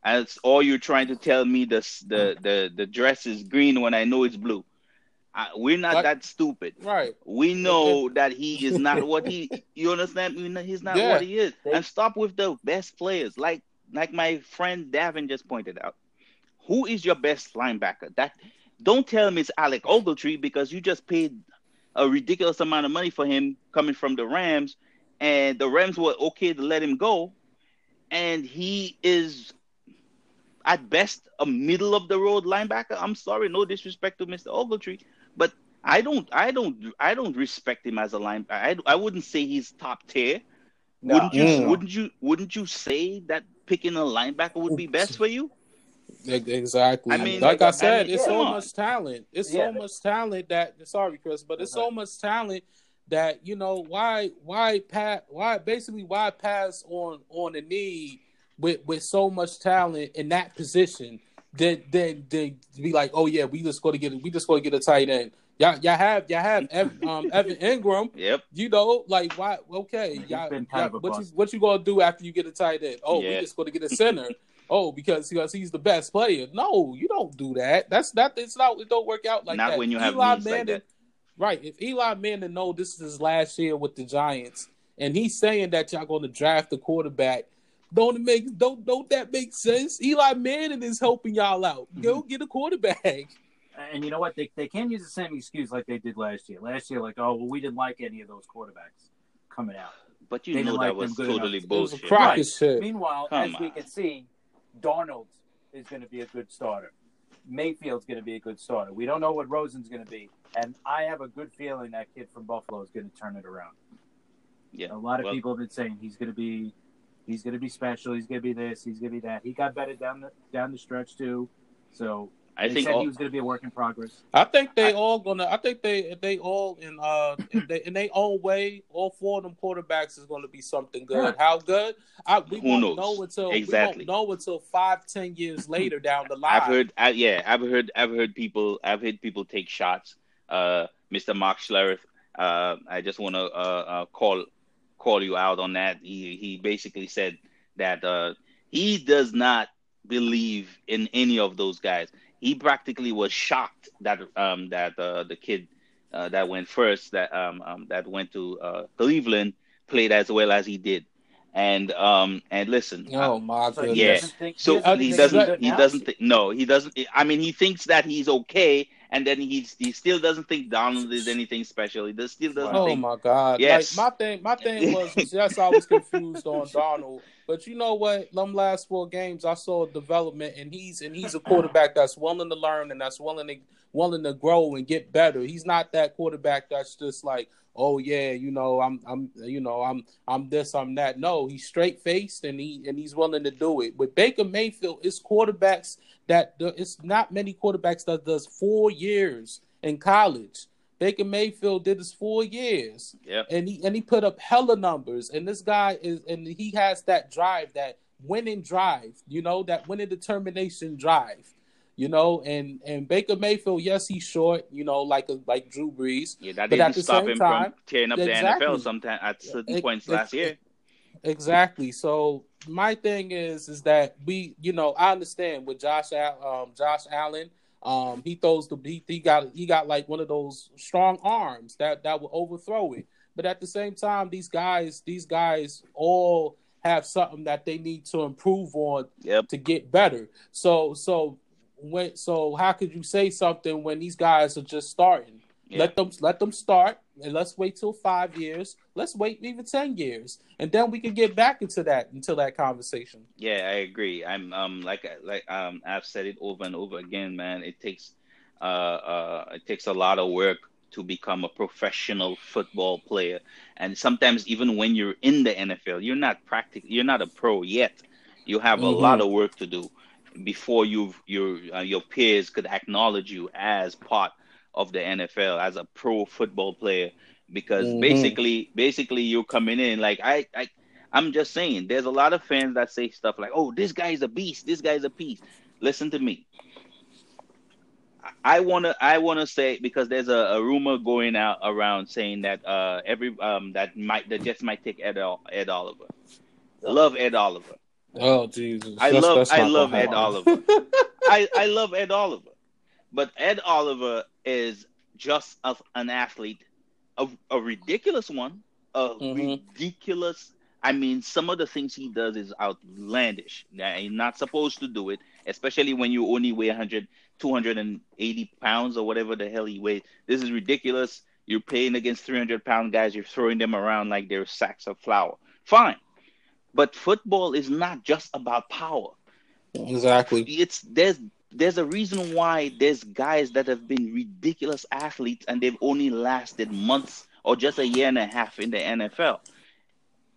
And it's all you're trying to tell me the the the, the dress is green when I know it's blue. Uh, we're not what? that stupid, right? We know that he is not what he. You understand? He's not yeah. what he is. And stop with the best players, like like my friend Davin just pointed out. Who is your best linebacker? That don't tell me it's Alec Ogletree because you just paid a ridiculous amount of money for him coming from the Rams, and the Rams were okay to let him go, and he is at best a middle of the road linebacker. I'm sorry, no disrespect to Mr. Ogletree, but I don't, I don't, I don't respect him as a linebacker. I, I wouldn't say he's top tier. No. Wouldn't you? Mm. Wouldn't you? Wouldn't you say that picking a linebacker would be best for you? Exactly. I mean, like, like I said, I mean, it's so much talent. It's yeah. so much talent that sorry, Chris, but it's so much talent that you know why why pat why basically why pass on on the need with with so much talent in that position then then then be like oh yeah we just going to get we just going to get a tight end y'all y'all have y'all have Ev, um, Evan Engram yep you know like why okay y'all, y'all what you what you gonna do after you get a tight end oh yeah. we just going to get a center oh, because because he's the best player. No, you don't do that. That's not. It's not. It don't work out like not that. when you have Eli Manning, like that. Right. If Eli Manning know this is his last year with the Giants, and he's saying that y'all going to draft the quarterback, don't it make don't don't that make sense? Eli Manning is helping y'all out. Go mm-hmm. get a quarterback. And you know what? They they can't use the same excuse like they did last year. Last year, like, oh well, we didn't like any of those quarterbacks coming out. But you they know that like was totally enough. bullshit. Right. Meanwhile, Come as on. we can see, Darnold is going to be a good starter. Mayfield's going to be a good starter. We don't know what Rosen's going to be, and I have a good feeling that kid from Buffalo is going to turn it around. Yeah, a lot of well, people have been saying he's going to be, he's going to be special. He's going to be this. He's going to be that. He got better down the down the stretch too. So I they think said all, he was going to be a work in progress. I think they I, all gonna. I think they they all in uh in, they, in their own way. All four of them quarterbacks is going to be something good. Yeah. How good? I, we Who won't knows? know until exactly. we won't know until five ten years later down the line. I've heard. I, yeah, I've heard. I've heard people. I've heard people take shots. Uh, Mr. Mark Schlereth. Uh, I just want to uh, uh, call call you out on that. He he basically said that uh, he does not believe in any of those guys he practically was shocked that um, that uh, the kid uh, that went first that um, um, that went to uh, Cleveland played as well as he did. And um and listen, oh my goodness. yeah. So he doesn't he doesn't think no he doesn't. I mean he thinks that he's okay, and then he's he still doesn't think Darnold is anything special. He does, still doesn't. Oh think, my god! Yes. Like my thing, my thing was, yes, I was confused on Darnold, but you know what? Them last four games, I saw development, and he's and he's a quarterback that's willing to learn and that's willing to willing to grow and get better. He's not that quarterback that's just like, oh yeah, you know, I'm I'm you know, I'm I'm this, I'm that. No, he's straight faced and he and he's willing to do it. With Baker Mayfield, it's quarterbacks that it's not many quarterbacks that does four years in college Baker Mayfield did his four years. Yep. And he and he put up hella numbers. And this guy is and he has that drive, that winning drive, you know, that winning determination drive. You know, and and Baker Mayfield, yes, he's short, you know, like a, like Drew Brees. Yeah, that But didn't the stop same him time- from tearing up Exactly. the NFL sometime at certain Ex- points last year. Exactly. So my thing is, is that we, you know, I understand with Josh, um, Josh Allen, um, he throws the he, he got he got like one of those strong arms that that will overthrow it. But at the same time, these guys, these guys all have something that they need to improve on Yep. to get better. So so when so how could you say something when these guys are just starting? Yeah. Let them let them start and let's wait till five years. Let's wait even ten years, and then we can get back into that into that conversation. Yeah, I agree. I'm um like like um I've said it over and over again, man. It takes uh uh it takes a lot of work to become a professional football player, and sometimes even when you're in the NFL, you're not practic you're not a pro yet. You have a Mhm. lot of work to do before you your uh, your peers could acknowledge you as part of the NFL as a pro football player because Mhm. basically basically you're coming in like I I I'm just saying, there's a lot of fans that say stuff like, "Oh, this guy's a beast. This guy's a beast." Listen to me. I wanna, I wanna say because there's a, a rumor going out around saying that uh every um that might the Jets might take Ed Ed Oliver. Love Ed Oliver. Oh Jesus! I That's- love that's I love Ed. Oliver. I I love Ed Oliver, but Ed Oliver is just a, an athlete, a, a ridiculous one, a Mhm. ridiculous. I mean, some of the things he does is outlandish. Now, You're not supposed to do it, especially when you only weigh 100, 280 pounds or whatever the hell he weighs. This is ridiculous. You're playing against 300 pound guys. You're throwing them around like they're sacks of flour. Fine. But football is not just about power exactly. it's there's there's a reason why there's guys that have been ridiculous athletes and they've only lasted months or just a year and a half in the NFL.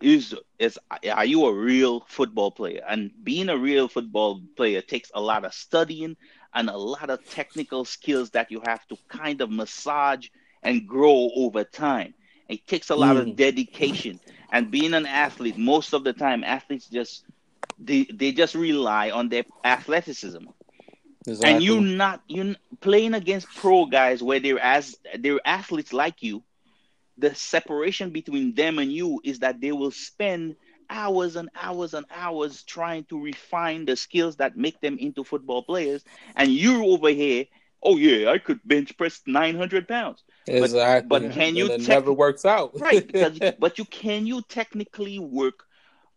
Is is are you a real football player? And being a real football player takes a lot of studying and a lot of technical skills that you have to kind of massage and grow over time. It takes a lot of Mm. dedication. And being an athlete, most of the time, athletes just they they just rely on their athleticism Exactly. and you're not you're playing against pro guys where they're as they're athletes like you the separation between them and you is that they will spend hours and hours and hours trying to refine the skills that make them into football players and you're over here oh yeah i could bench press 900 pounds exactly. but can you it tech- never works out. right because but you can you technically work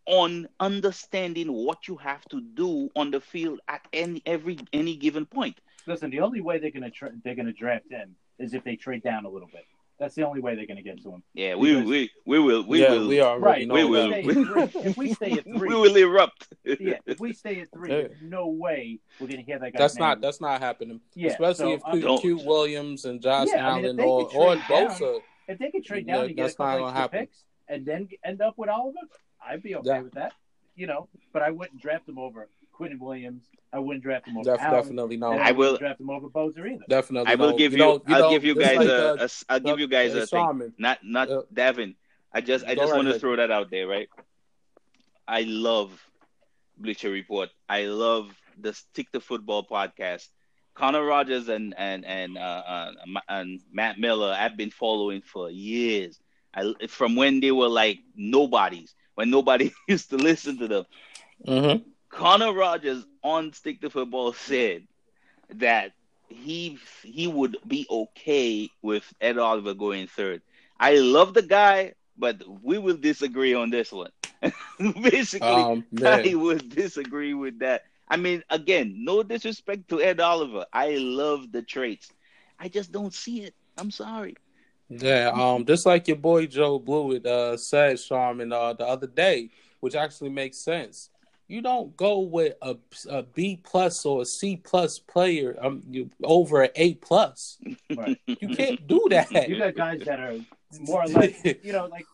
on understanding what you have to do on the field at any every any given point Listen, the only way they're gonna tra- they're gonna draft him is if they trade down a little bit. That's the only way they're gonna get to him. Yeah, we Because- we we will we yeah, will we are Right, know we if will. that. stay three- if we stay at three, we will erupt. yeah, if we stay at three, Yeah. there's no way we're gonna hear that guy. That's not that's not happening. Yeah, Especially so if I'm- Q, Q Williams and Josh Yeah, I mean, if Allen they or could or trade down- Bosa. if they could trade Yeah, down and get a that's not couple gonna extra happen. picks and then end up with Oliver, I'd be okay Yeah. with that. You know, but I wouldn't draft him over Quentin Williams. I wouldn't draft him over Def- Allen. definitely and no. I, I will- draft him over Bosa either. Definitely. I will no. give you. know- I'll know, give you guys like, a, a s- I'll give you guys a thing. Sharman. Not not Uh, Devin. I just I just right want to throw that out there, right? I love Bleacher Report. I love the Stick to Football podcast. Connor Rogers and and and uh, uh, and Matt Miller, I've been following for years. I from when they were like nobodies, when nobody used to listen to them. Mhm. Connor Rogers on Stick to Football said that he he would be okay with Ed Oliver going third. I love the guy, but we will disagree on this one. Basically, Um, I would disagree with that. I mean, again, no disrespect to Ed Oliver. I love the traits. I just don't see it. I'm sorry. Yeah, um, just like your boy Joe Blewett uh, said, Sharman, uh, the other day, which actually makes sense. You don't go with a, a B plus or a C plus player um, you, over an A plus. Right. You can't do that. You got guys that are more or less, you know, like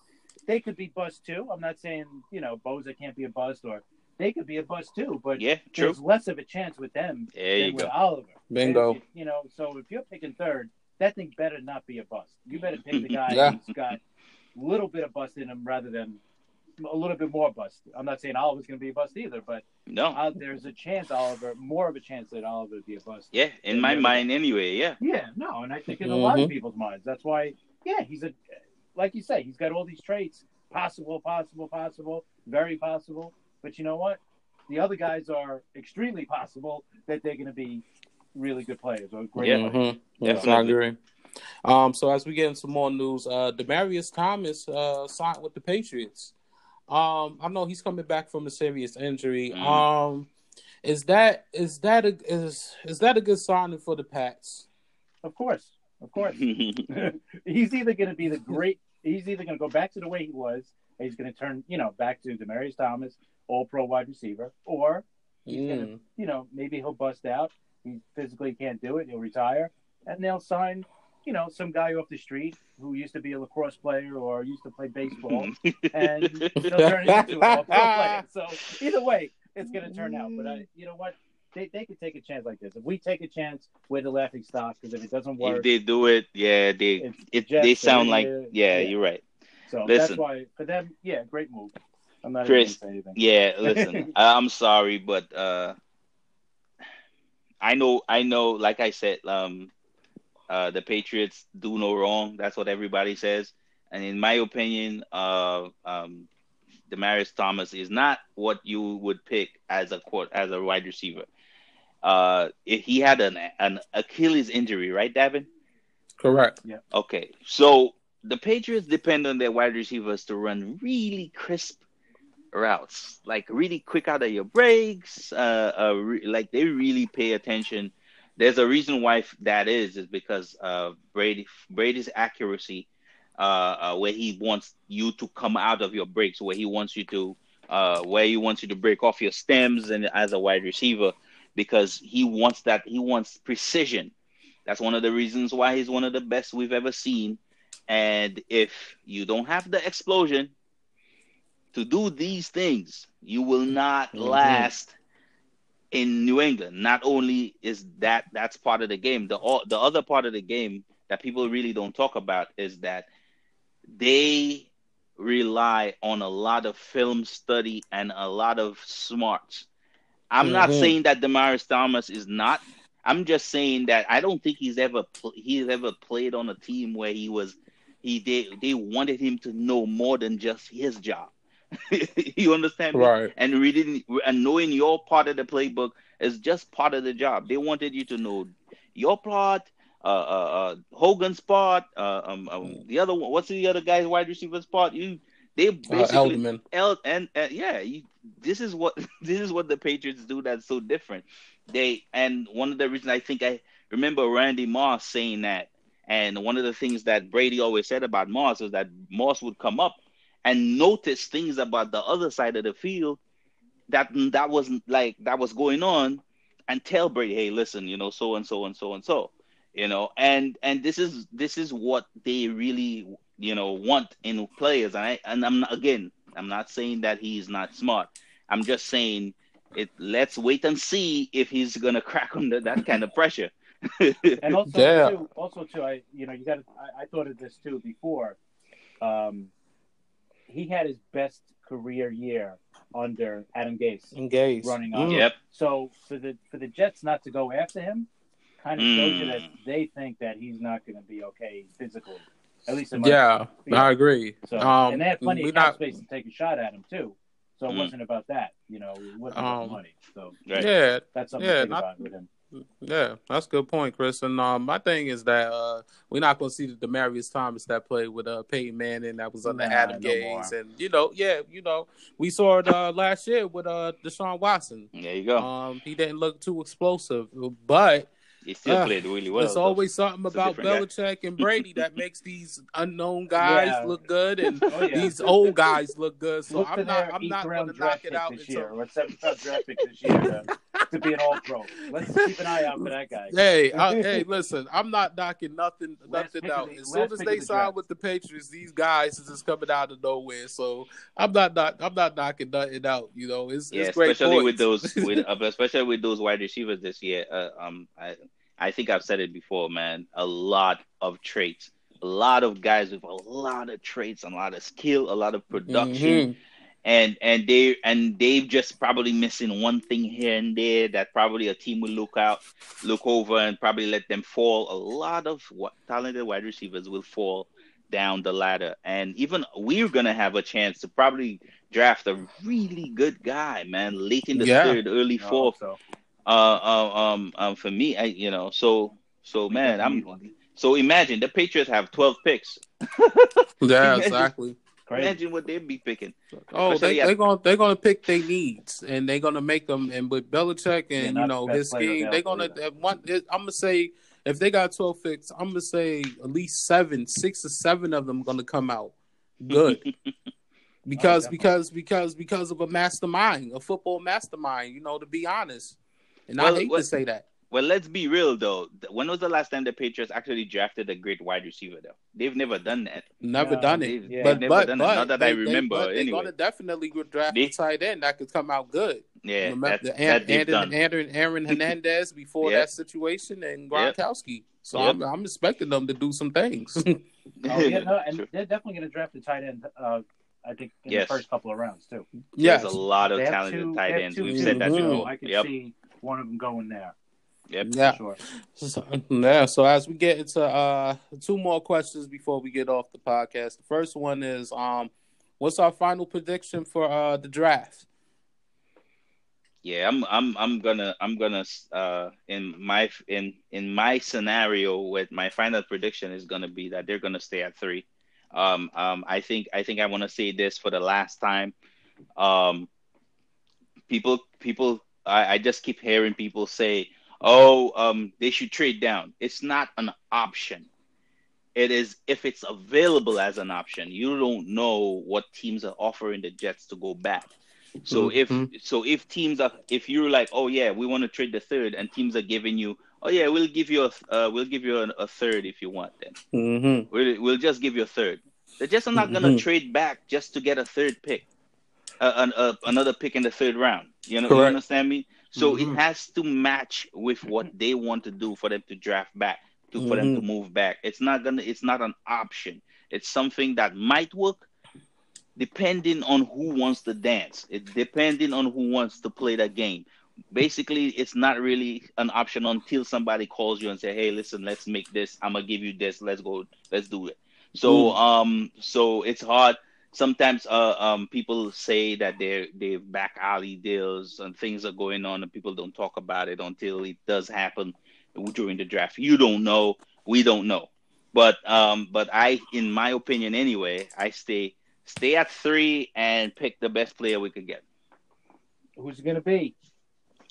they could be bust too. I'm not saying you know Bosa can't be a bust or they could be a bust too, but Yeah, true. there's less of a chance with them There you than with go. Oliver. Bingo. And, you know, so if you're picking third, that thing better not be a bust. You better pick the guy Yeah. who's got a little bit of bust in him rather than a little bit more bust. I'm not saying Oliver's going to be a bust either, but No. uh, there's a chance Oliver, more of a chance that Oliver would be a bust. Yeah, in my mind anyway. Yeah. Yeah, no, and I think in a lot of Mhm. people's minds, that's why. Yeah, he's a, like you say, he's got all these traits: possible, possible, possible, very possible. But you know what? The other guys are extremely possible that they're going to be really good players or great Yeah. players. Mhm. Yes, I agree. Um, so as we get into more news, uh, Demaryius Thomas uh, signed with the Patriots. Um, I know he's coming back from a serious injury. Mm. Um, is that is that a is is that a good signing for the Pats? Of course, of course. he's either going to be the great. He's either going to go back to the way he was. And he's going to turn, you know, back to Demaryius Thomas, All Pro wide receiver, or he's going to, Mm. you know, maybe he'll bust out. He physically can't do it. He'll retire, and they'll sign, you know, some guy off the street who used to be a lacrosse player or used to play baseball, and they'll turn it into a All Pro player. So either way, it's going to turn out. But I, you know what? They, they could take a chance like this. If we take a chance, we're the laughing stock because if it doesn't work, if they do it, yeah, they it's it they sound like yeah, Yeah. you're right. So Listen. that's why for them, yeah, great move. I'm not Chris, even say anything. Yeah, listen, I'm sorry, but uh I know I know like I said, um uh the Patriots do no wrong. That's what everybody says. And in my opinion, uh um Demaryius Thomas is not what you would pick as a court as a wide receiver. Uh if he had an an Achilles injury, right, Davin? Correct. Yeah. Okay, so the Patriots depend on their wide receivers to run really crisp routes, like really quick out of your breaks. Uh, uh re- like they really pay attention. There's a reason why that is, is because uh Brady Brady's accuracy, uh, uh, where he wants you to come out of your breaks, where he wants you to, uh, where he wants you to break off your stems, and as a wide receiver, because he wants that, he wants precision. That's one of the reasons why he's one of the best we've ever seen. And if you don't have the explosion to do these things, you will not Mhm. last in New England. Not only is that that's part of the game, the the other part of the game that people really don't talk about is that they rely on a lot of film study and a lot of smarts. I'm not Mhm. saying that Demaryius Thomas is not. I'm just saying that I don't think he's ever pl- he's ever played on a team where he was he they they wanted him to know more than just his job. you understand me? Right. And reading and knowing your part of the playbook is just part of the job. They wanted you to know your part, uh, uh, uh Hogan's part, uh, um, um, the other one. What's the other guy's wide receiver's part? You they Uh, basically Edelman. El, and uh, yeah, you, this is what this is what the Patriots do that's so different. They and one of the reasons I think I remember Randy Moss saying that, and one of the things that Brady always said about Moss was that Moss would come up and notice things about the other side of the field that that wasn't like that was going on, and tell Brady, hey, listen, you know, so and so and so and so, you know, and and this is this is what they really you know want in players, and I and I'm not, again, I'm not saying that he's not smart. I'm just saying it. Let's wait and see if he's gonna crack under that kind of pressure. And also, Yeah. too, also too, I you know you got I, I thought of this too before. Um, he had his best career year under Adam Gase Engaged. running on. Mm. yep. So for the for the Jets not to go after him, kind of shows you Mm. that they think that he's not going to be okay physically. At least in Yeah, Yeah. I agree. So um, and they had plenty of cap not, space to take a shot at him too. So it Mm. wasn't about that. You know, it wasn't about Um, money. So Right. yeah, that's something yeah, to think not- about with him. Yeah, that's a good point, Chris. And um, my thing is that uh, we're not going to see the Demaryius Thomas that played with uh, Peyton Manning that was under Nah, Adam no more. and you know, yeah, you know, we saw it uh, last year with uh, Deshaun Watson. There you go. Um, he didn't look too explosive, but he still uh, played really well. there's always something It's about different Belichick and Brady that makes these unknown guys Yeah. look good, and Oh yeah. these old guys look good. So Look for I'm not, I'm not going round to knock draft it pick out this until year, or seventh round draft pick this year to, to be an All Pro. Let's keep an eye out for that guy. Hey, I, hey, listen, I'm not knocking nothing, Last nothing out. the- As soon as they the sign draft. with the Patriots, these guys is just coming out of nowhere. So I'm not, not I'm not knocking nothing out. You know, it's yeah, it's great especially with those, with uh, especially with those wide receivers this year. Uh, um, I, I think I've said it before, man. A lot of traits, a lot of guys with a lot of traits, a lot of skill, a lot of production. Mm-hmm and and they and they've just probably missing one thing here and there that probably a team will look out, look over, and probably let them fall. A lot of what, talented wide receivers will fall down the ladder, and even we're gonna have a chance to probably draft a really good guy, man, late in the yeah. third, early fourth. So. Uh, uh, um, um, for me, I, you know, so so man, I'm so imagine the Patriots have twelve picks. yeah, exactly. Crazy. Imagine what they'd be picking. Oh, they, are gonna they're gonna pick their needs, and they're gonna make them. And with Belichick and you know his scheme, they're gonna one. I'm gonna say if they got 12 picks, I'm gonna say at least seven, six or seven of them gonna come out good. because oh, because because because of a mastermind, a football mastermind. You know, to be honest, and well, I hate well, to say that. Well, let's be real though. When was the last time the Patriots actually drafted a great wide receiver? Though they've never done that. Never done it. They've, yeah. they've never but, done but, it. Not that they, I remember. They, anyway, they're gonna definitely draft they, a tight end that could come out good. Yeah, Remember, that's, Aaron, that Aaron, Aaron, Aaron Hernandez before yep. that situation and Gronkowski. Yep. So yep. I'm, I'm expecting them to do some things. oh, yeah, no, and they're definitely going to draft a tight end. Uh, I think in yes. the first couple of rounds too. Yes. There's a lot of talented two, tight ends. We've said that before. I can yep. see one of them going there. Yep. Yeah. Sure. So, yeah. So as we get into uh two more questions before we get off the podcast. The first one is um what's our final prediction for uh the draft? Yeah, I'm I'm I'm gonna I'm gonna uh in my in in my scenario with my final prediction is gonna be that they're gonna stay at three. Um um I think I think I wanna say this for the last time. Um people people I, I just keep hearing people say oh, um, they should trade down. It's not an option. It is if it's available as an option. You don't know what teams are offering the Jets to go back. So mm-hmm. if so, if teams are, if you're like, oh yeah, we want to trade the third, and teams are giving you, oh yeah, we'll give you a, uh, we'll give you a, a third if you want. Then mm-hmm. we'll, we'll just give you a third. The Jets are not mm-hmm. gonna trade back just to get a third pick, uh, an, uh, another pick in the third round. You know, Correct. you understand me? So mm-hmm. it has to match with what they want to do for them to draft back, to mm-hmm. for them to mm-hmm. move back. It's not gonna. It's not an option. It's something that might work, depending on who wants to dance. It depending on who wants to play the game. Basically, it's not really an option until somebody calls you and say, "Hey, listen, let's make this. I'm gonna give you this. Let's go. Let's do it." So, mm. um, so it's hard sometimes uh, um, people say that they're they back alley deals and things are going on and people don't talk about it until it does happen during the draft. You don't know, we don't know, but um, but I, in my opinion, anyway, I stay stay at three and pick the best player we could get. Who's it gonna be?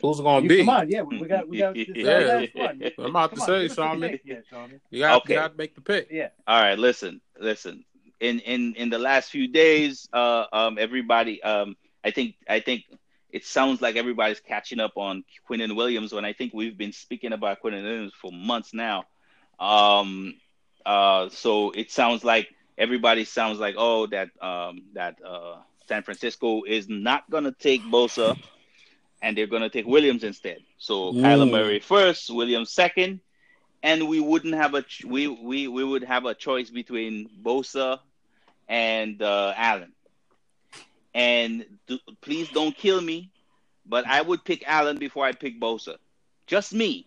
Who's it gonna be? Come on, yeah, we, we got we got. yeah, I'm about to say, Sean. You got okay. you got to make the pick. Yeah. All right, listen, listen in in in the last few days, uh, um, everybody, um, I think I think it sounds like everybody's catching up on Quinnen Williams when I think we've been speaking about Quinnen Williams for months now. Um, uh, so it sounds like everybody sounds like oh that um, that uh, San Francisco is not gonna take Bosa and they're gonna take Williams instead. So mm. Kyler Murray first, Williams second, and we wouldn't have a we we we would have a choice between Bosa and uh, Allen. And th- please don't kill me, but I would pick Allen before I pick Bosa. Just me.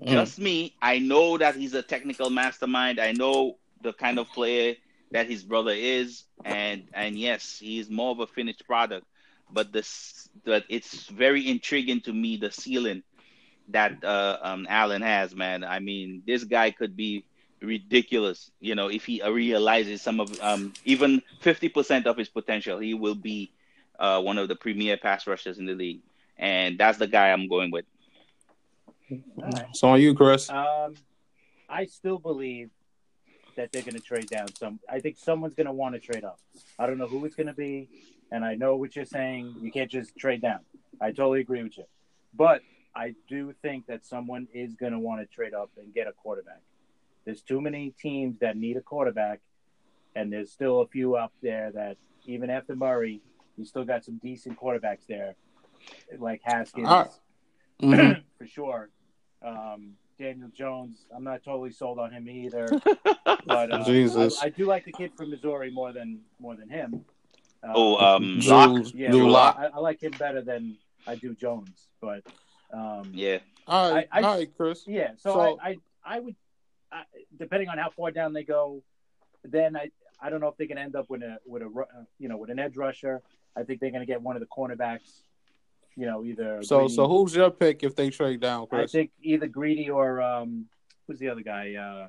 Mm. Just me. I know that he's a technical mastermind. I know the kind of player that his brother is, and and yes, he's more of a finished product. But this, but it's very intriguing to me the ceiling that uh, um, Allen has, man. I mean, this guy could be ridiculous. You know, if he realizes some of um, even fifty percent of his potential, he will be uh, one of the premier pass rushers in the league, and that's the guy I'm going with. Right. So on you, Chris. Um, I still believe that they're going to trade down. Some, I think someone's going to want to trade up. I don't know who it's going to be, and I know what you're saying. You can't just trade down. I totally agree with you, but I do think that someone is going to want to trade up and get a quarterback. There's too many teams that need a quarterback, and there's still a few up there that even after Murray, you still got some decent quarterbacks there, like Haskins, mm-hmm. for sure. Um, Daniel Jones. I'm not totally sold on him either. but uh, Jesus. I, I do like the kid from Missouri more than more than him. Uh, Oh, um, Drew- Lock. yeah, Drew I, I like him better than I do Jones. But um, Yeah. All right, I- I- all right, Chris. Yeah, so, So- I, I I would, I, depending on how far down they go, then I I don't know if they can end up with a with a uh, you know with an edge rusher. I think they're going to get one of the cornerbacks. You know, either So, Greedy- so who's your pick if they trade down, Chris? I think either Greedy or um who's the other guy? Uh,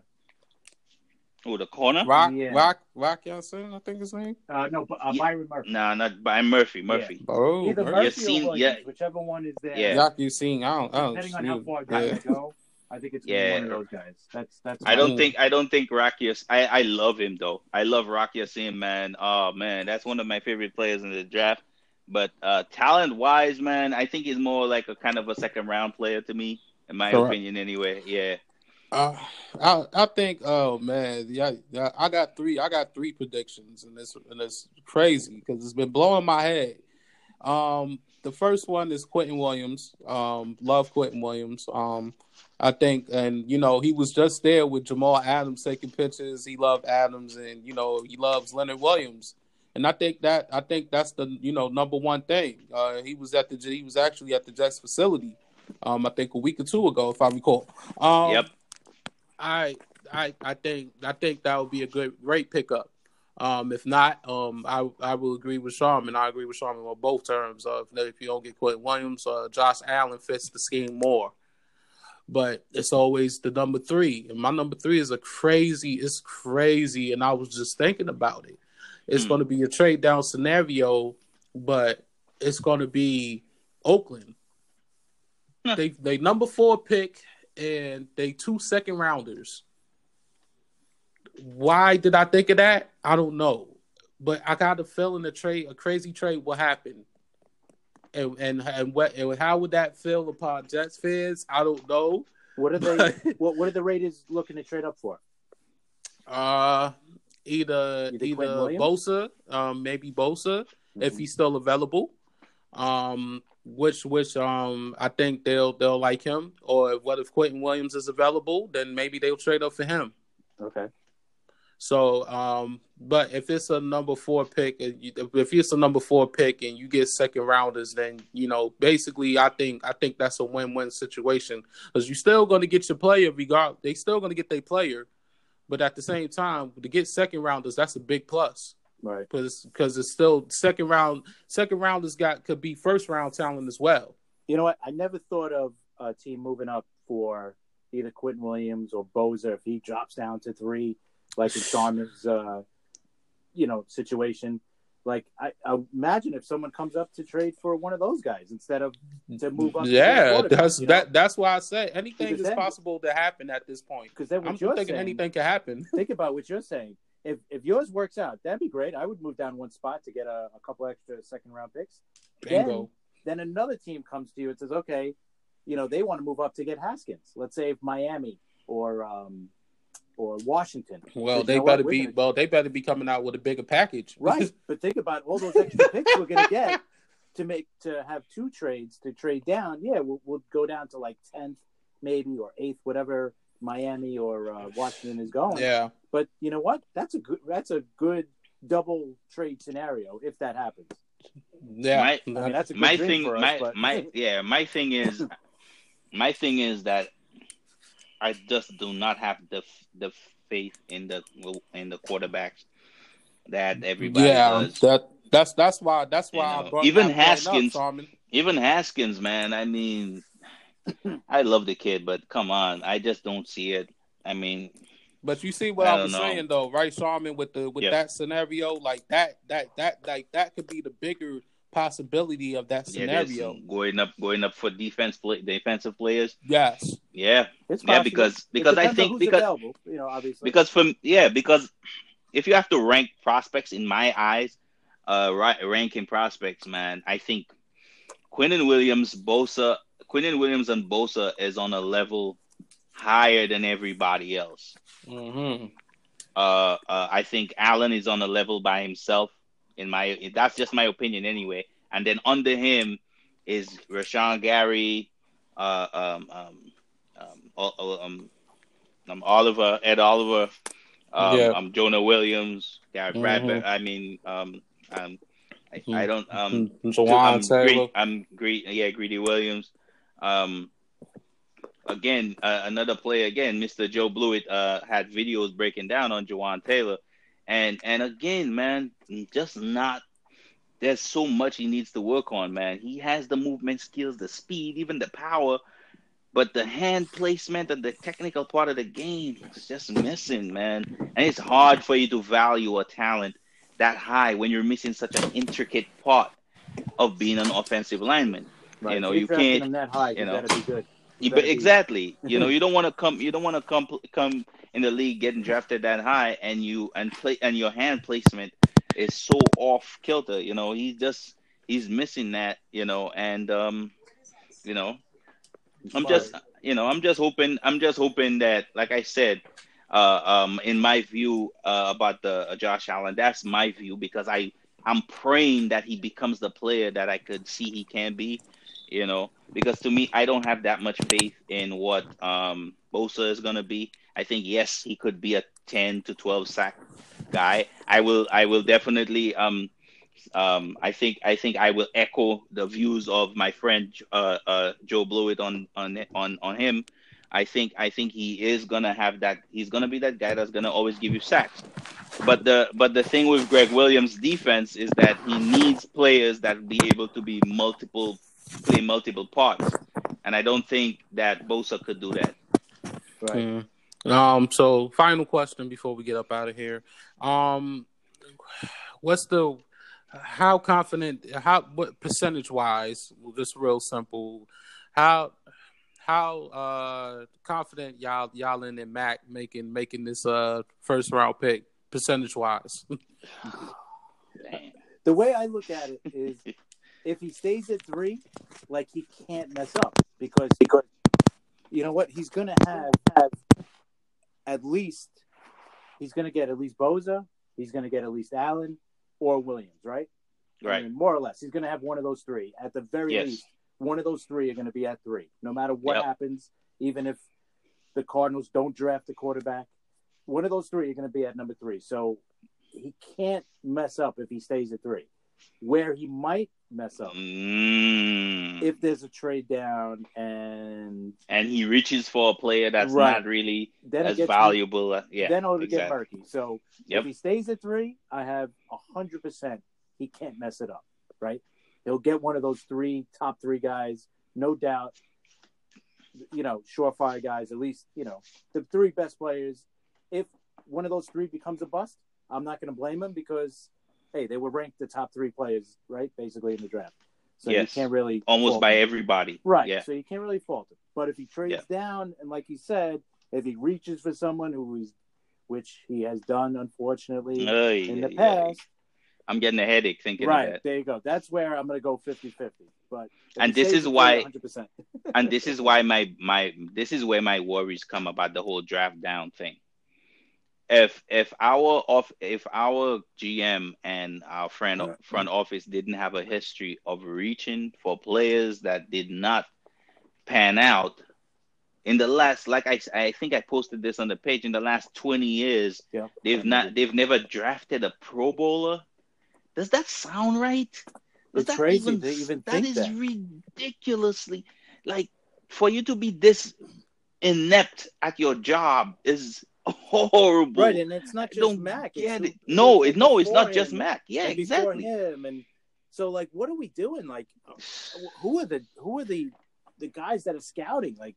Oh, the corner? Rock, Yeah. Rock, Rock Johnson, I think his name. uh no, uh, Yeah. Byron Murphy. Nah, not by Murphy. Murphy. Oh, Either Murphy. Murphy Ya-Sin- or Williams, yeah. whichever one is there. Yeah. Rock Ya-Sin? I don't, I don't Depending on how far down Yeah. they go, I think it's Yeah. one of those guys. That's that's. I don't think I don't think Rocky. I I love him though. I love Rocky Ya-Sin, man. Oh man, that's one of my favorite players in the draft. But uh, talent wise, man, I think he's more like a kind of a second round player to me, in my Correct. opinion. Anyway, yeah. Uh, I I think oh man yeah, yeah I got three I got three predictions and it's and it's crazy because it's been blowing my head. Um, the first one is Quentin Williams. Um, love Quentin Williams. Um, I think and you know he was just there with Jamal Adams taking pictures. He loved Adams and you know he loves Leonard Williams. And I think that I think that's the you know number one thing. Uh, he was at the he was actually at the Jets facility. Um, I think a week or two ago, if I recall. Um, Yep. I I I think I think that would be a good great pickup. Um, if not, um, I I will agree with Sharman. I agree with Sharman on both terms. Uh, if, if you don't get Quentin Williams, uh, Josh Allen fits the scheme more. But it's always the number three, and my number three is a crazy. It's crazy, and I was just thinking about it. It's Hmm. going to be a trade down scenario, but it's going to be Oakland. Huh. They they number four pick and they two second rounders. Why did I think of that? I don't know, but I got a feeling a trade, a crazy trade, will happen. And and and what and how would that feel upon Jets fans? I don't know. What are they? What What are the Raiders looking to trade up for? Uh, either either Bosa, um, maybe Bosa if Mhm. he's still available. Um, which which um I think they'll they'll like him. Or what if Quentin Williams is available? Then maybe they'll trade up for him. Okay. So, um, but if it's a number four pick, if it's a number four pick and you get second rounders, then you know basically I think I think that's a win-win situation because you're still going to get your player regard. They still going to get their player, but at the same time, to get second rounders, that's a big plus Right. because because it's still second round. Second rounders got could be first round talent as well. You know what? I never thought of a team moving up for either Quentin Williams or Bosa if he drops down to three, like in Sharman's, uh, you know, situation. Like I, I imagine if someone comes up to trade for one of those guys instead of to move up. Yeah, that's you know? that. That's why I say anything Because is then- possible to happen at this point. Because then what I'm you're thinking saying, anything can happen. think about what you're saying. If if yours works out, that'd be great. I would move down one spot to get a, a couple extra second round picks. Bingo. Then another team comes to you and says, okay, you know, they want to move up to get Haskins. Let's say if Miami or um, or Washington. Well, they better be gonna- well. They better be coming out with a bigger package, right. But think about all those extra picks we're going to get to make to have two trades to trade down. Yeah, we'll, we'll go down to like tenth, maybe or eighth, whatever Miami or uh, Washington is going. yeah, But you know what? That's a good. That's a good double trade scenario if that happens. yeah. My- I mean, that's a good my thing for us, my but my yeah my thing is my thing is that i just do not have the the faith in the in the quarterbacks that everybody yeah, does that that's that's why that's You why know, I brought even I up, Haskins- Sharman. even haskins man i mean i love the kid but come on i just don't see it i mean But you see what I I, was know. saying though, right, Sharman? With the with Yeah. that scenario, like that that that like that could be the bigger possibility of that yeah, scenario. going up going up for defense play, defensive players yes. yeah it's yeah possible. because because i think because available, you know, obviously. because from yeah because if you have to rank prospects in my eyes uh right ranking prospects man i think Quinnen Williams Bosa Quinton Williams and Bosa is on a level higher than everybody else Mm-hmm. uh, uh I think Allen is on a level by himself in my that's just my opinion anyway and then under him is Rashan Gary uh um um um, um, um Oliver, Ed Oliver, um, yeah. um Jonah Williams, Garrett mm-hmm. Bradbury. I mean, um, um, I, I mm-hmm. don't um, Taylor. I'm great. Yeah, Greedy Williams. Um, again, uh, another player. Again, Mr. Joe Blewett uh, had videos breaking down on Jawaan Taylor, and and again, man, just not. There's so much he needs to work on, man. He has the movement skills, the speed, even the power, but the hand placement and the technical part of the game is just missing, man. And it's hard for you to value a talent that high when you're missing such an intricate part of being an offensive lineman. Right. You know, you can't. Him that high, you know, be good. You, but exactly, you know, you don't want to come. You don't want to come come in the league getting drafted that high, and you and play and your hand placement is so off kilter. You know, he's just he's missing that. You know, and um, you know, I'm just you know, I'm just hoping. I'm just hoping that, like I said, uh, um, in my view uh, about the uh, Josh Allen. That's my view because I I'm praying that he becomes the player that I could see he can be. You know, because to me, I don't have that much faith in what um, Bosa is gonna be. I think yes, he could be a ten to twelve sack guy. I will I will definitely um um, I think I think I will echo the views of my friend uh, uh, Joe Blewett on on on on him I think I think he is gonna have that. He's gonna be that guy that's gonna always give you sacks. But the but the thing with Gregg Williams' defense is that he needs players that be able to be multiple play multiple parts, and I don't think that Bosa could do that. Right. Mm. Um. So, final question before we get up out of here. Um, what's the how confident? How what percentage wise? This real simple. How how uh, confident y'all y'all in and Mac making making this uh, first round pick percentage wise? the way I look at it is, if he stays at three, like he can't mess up because because you know what he's gonna have have at least he's gonna get at least Bosa, he's gonna get at least Allen or Williams, right? Right. I mean, more or less, he's gonna have one of those three at the very yes. least one of those three are going to be at three, no matter what yep. happens. Even if the Cardinals don't draft a quarterback, one of those three are going to be at number three. So he can't mess up if he stays at three. Where he might mess up mm. if there's a trade down and and he reaches for a player that's right. not really then as valuable. Me, uh, yeah, then it'll exactly. get murky. So yep. if he stays at three, I have a hundred percent he can't mess it up. Right? He'll get one of those three top three guys, no doubt. You know, surefire guys, at least, you know, the three best players. If one of those three becomes a bust, I'm not going to blame him because, hey, they were ranked the top three players, right? Basically in the draft. So yes. you can't really almost by everybody. Right. Yeah. So you can't really fault him. But if he trades yeah. down and like he said, if he reaches for someone who is which he has done unfortunately in the past, I'm getting a headache thinking right, that. There you go. That's where I'm going to go 50-50. But and this is why 100%. and this is why my my this is where my worries come about the whole draft down thing. If if our off if our GM and our friend front office didn't have a history of reaching for players that did not pan out in the last like I I think I posted this on the page in the last 20 years yeah. they've not they've never drafted a pro bowler does that sound right? Does it's that crazy even, to even that is that. ridiculously like for you to be this inept at your job is horrible. Right, and it's not just Mac. It's it. No, it, no, it's not just Mac. Yeah, exactly. Him and so like, what are we doing? Like, who are the who are the the guys that are scouting? Like,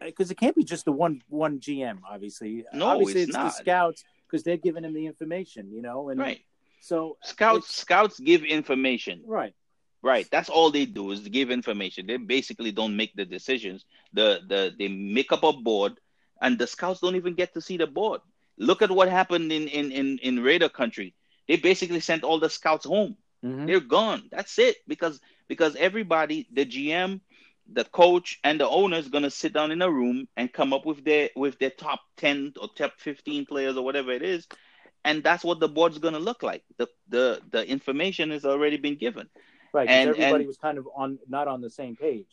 because it can't be just the one one GM. Obviously, no, obviously it's, it's not. the scouts because they're giving him the information. You know, and right. So scouts scouts give information. Right. Right. That's all they do is give information. They basically don't make the decisions. The the they make up a board and the scouts don't even get to see the board. Look at what happened in in in, in Raider country. They basically sent all the scouts home. Mm-hmm. They're gone. That's it. Because because everybody, the GM, the coach, and the owner is gonna sit down in a room and come up with their with their top ten or top fifteen players or whatever it is, and that's what the board's going to look like. The the the information has already been given. Right. And everybody and, was kind of on not on the same page.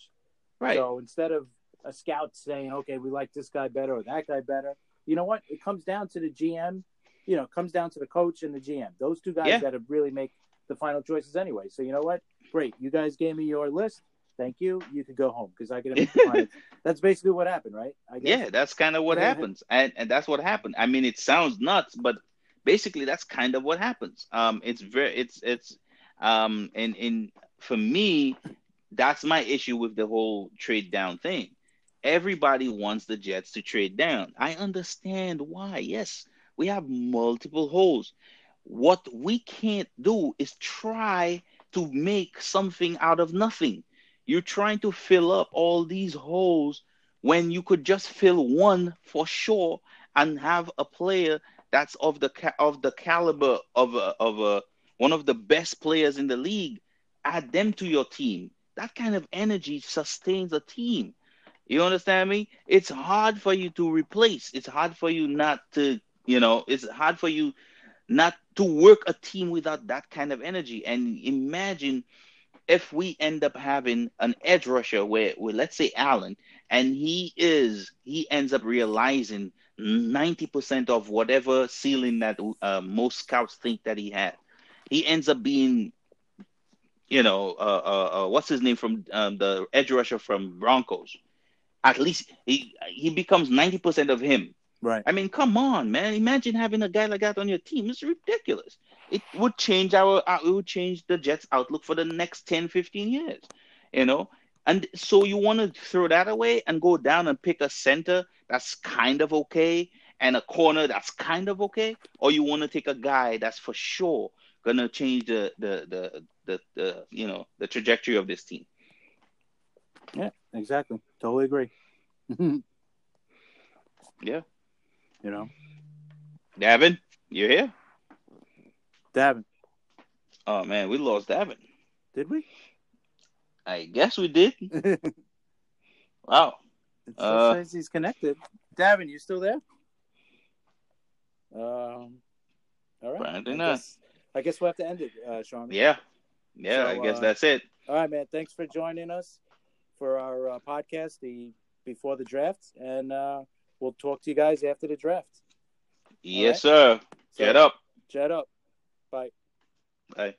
Right. So instead of a scout saying, okay, we like this guy better or that guy better. You know what? It comes down to the GM. You know, it comes down to the coach and the GM. Those two guys Yeah. to really make the final choices anyway. So you know what? Great, you guys gave me your list. Thank you. You could go home because I got to make the final. That's basically what happened, right? I guess. Yeah, that's kind of what Yeah. happens, and and that's what happened. I mean, it sounds nuts, but basically, that's kind of what happens. Um, it's very, it's it's, um, and and for me, that's my issue with the whole trade down thing. Everybody wants the Jets to trade down. I understand why. Yes, we have multiple holes. What we can't do is try to make something out of nothing. You're trying to fill up all these holes when you could just fill one for sure and have a player that's of the ca- of the caliber of a, of a one of the best players in the league. Add them to your team. That kind of energy sustains a team. You understand me? It's hard for you to replace. It's hard for you not to, you know, it's hard for you not to work a team without that kind of energy. And imagine if we end up having an edge rusher where, where let's say Allen, and he is he ends up realizing 90% of whatever ceiling that uh, most scouts think that he had. He ends up being, you know, uh, uh, uh, what's his name from um, the edge rusher from Broncos. At least he he becomes 90% of him. Right. I mean, come on, man. Imagine having a guy like that on your team. It's ridiculous. It would change our, uh, it would change the Jets' outlook for the next 10, 15 years, you know? And so you want to throw that away and go down and pick a center that's kind of okay and a corner that's kind of okay? Or you want to take a guy that's for sure going to change the, the, the, the, the, you know, the trajectory of this team? Yeah, exactly. Totally agree. Yeah. You know, Davin, you here? Davin, Oh, man, we lost Davin. did we? I guess we did. Wow. still Uh, says he's connected. Davin, you still there? Um, all right. Apparently I not. guess, I guess we'll have to end it, uh, Sean. Yeah. Yeah, So, I guess uh, that's it. All right, man. Thanks for joining us for our uh, podcast, the before the draft, and uh, we'll talk to you guys after the draft. Yes, sir. So, Get up. Jet up. Bye. Bye.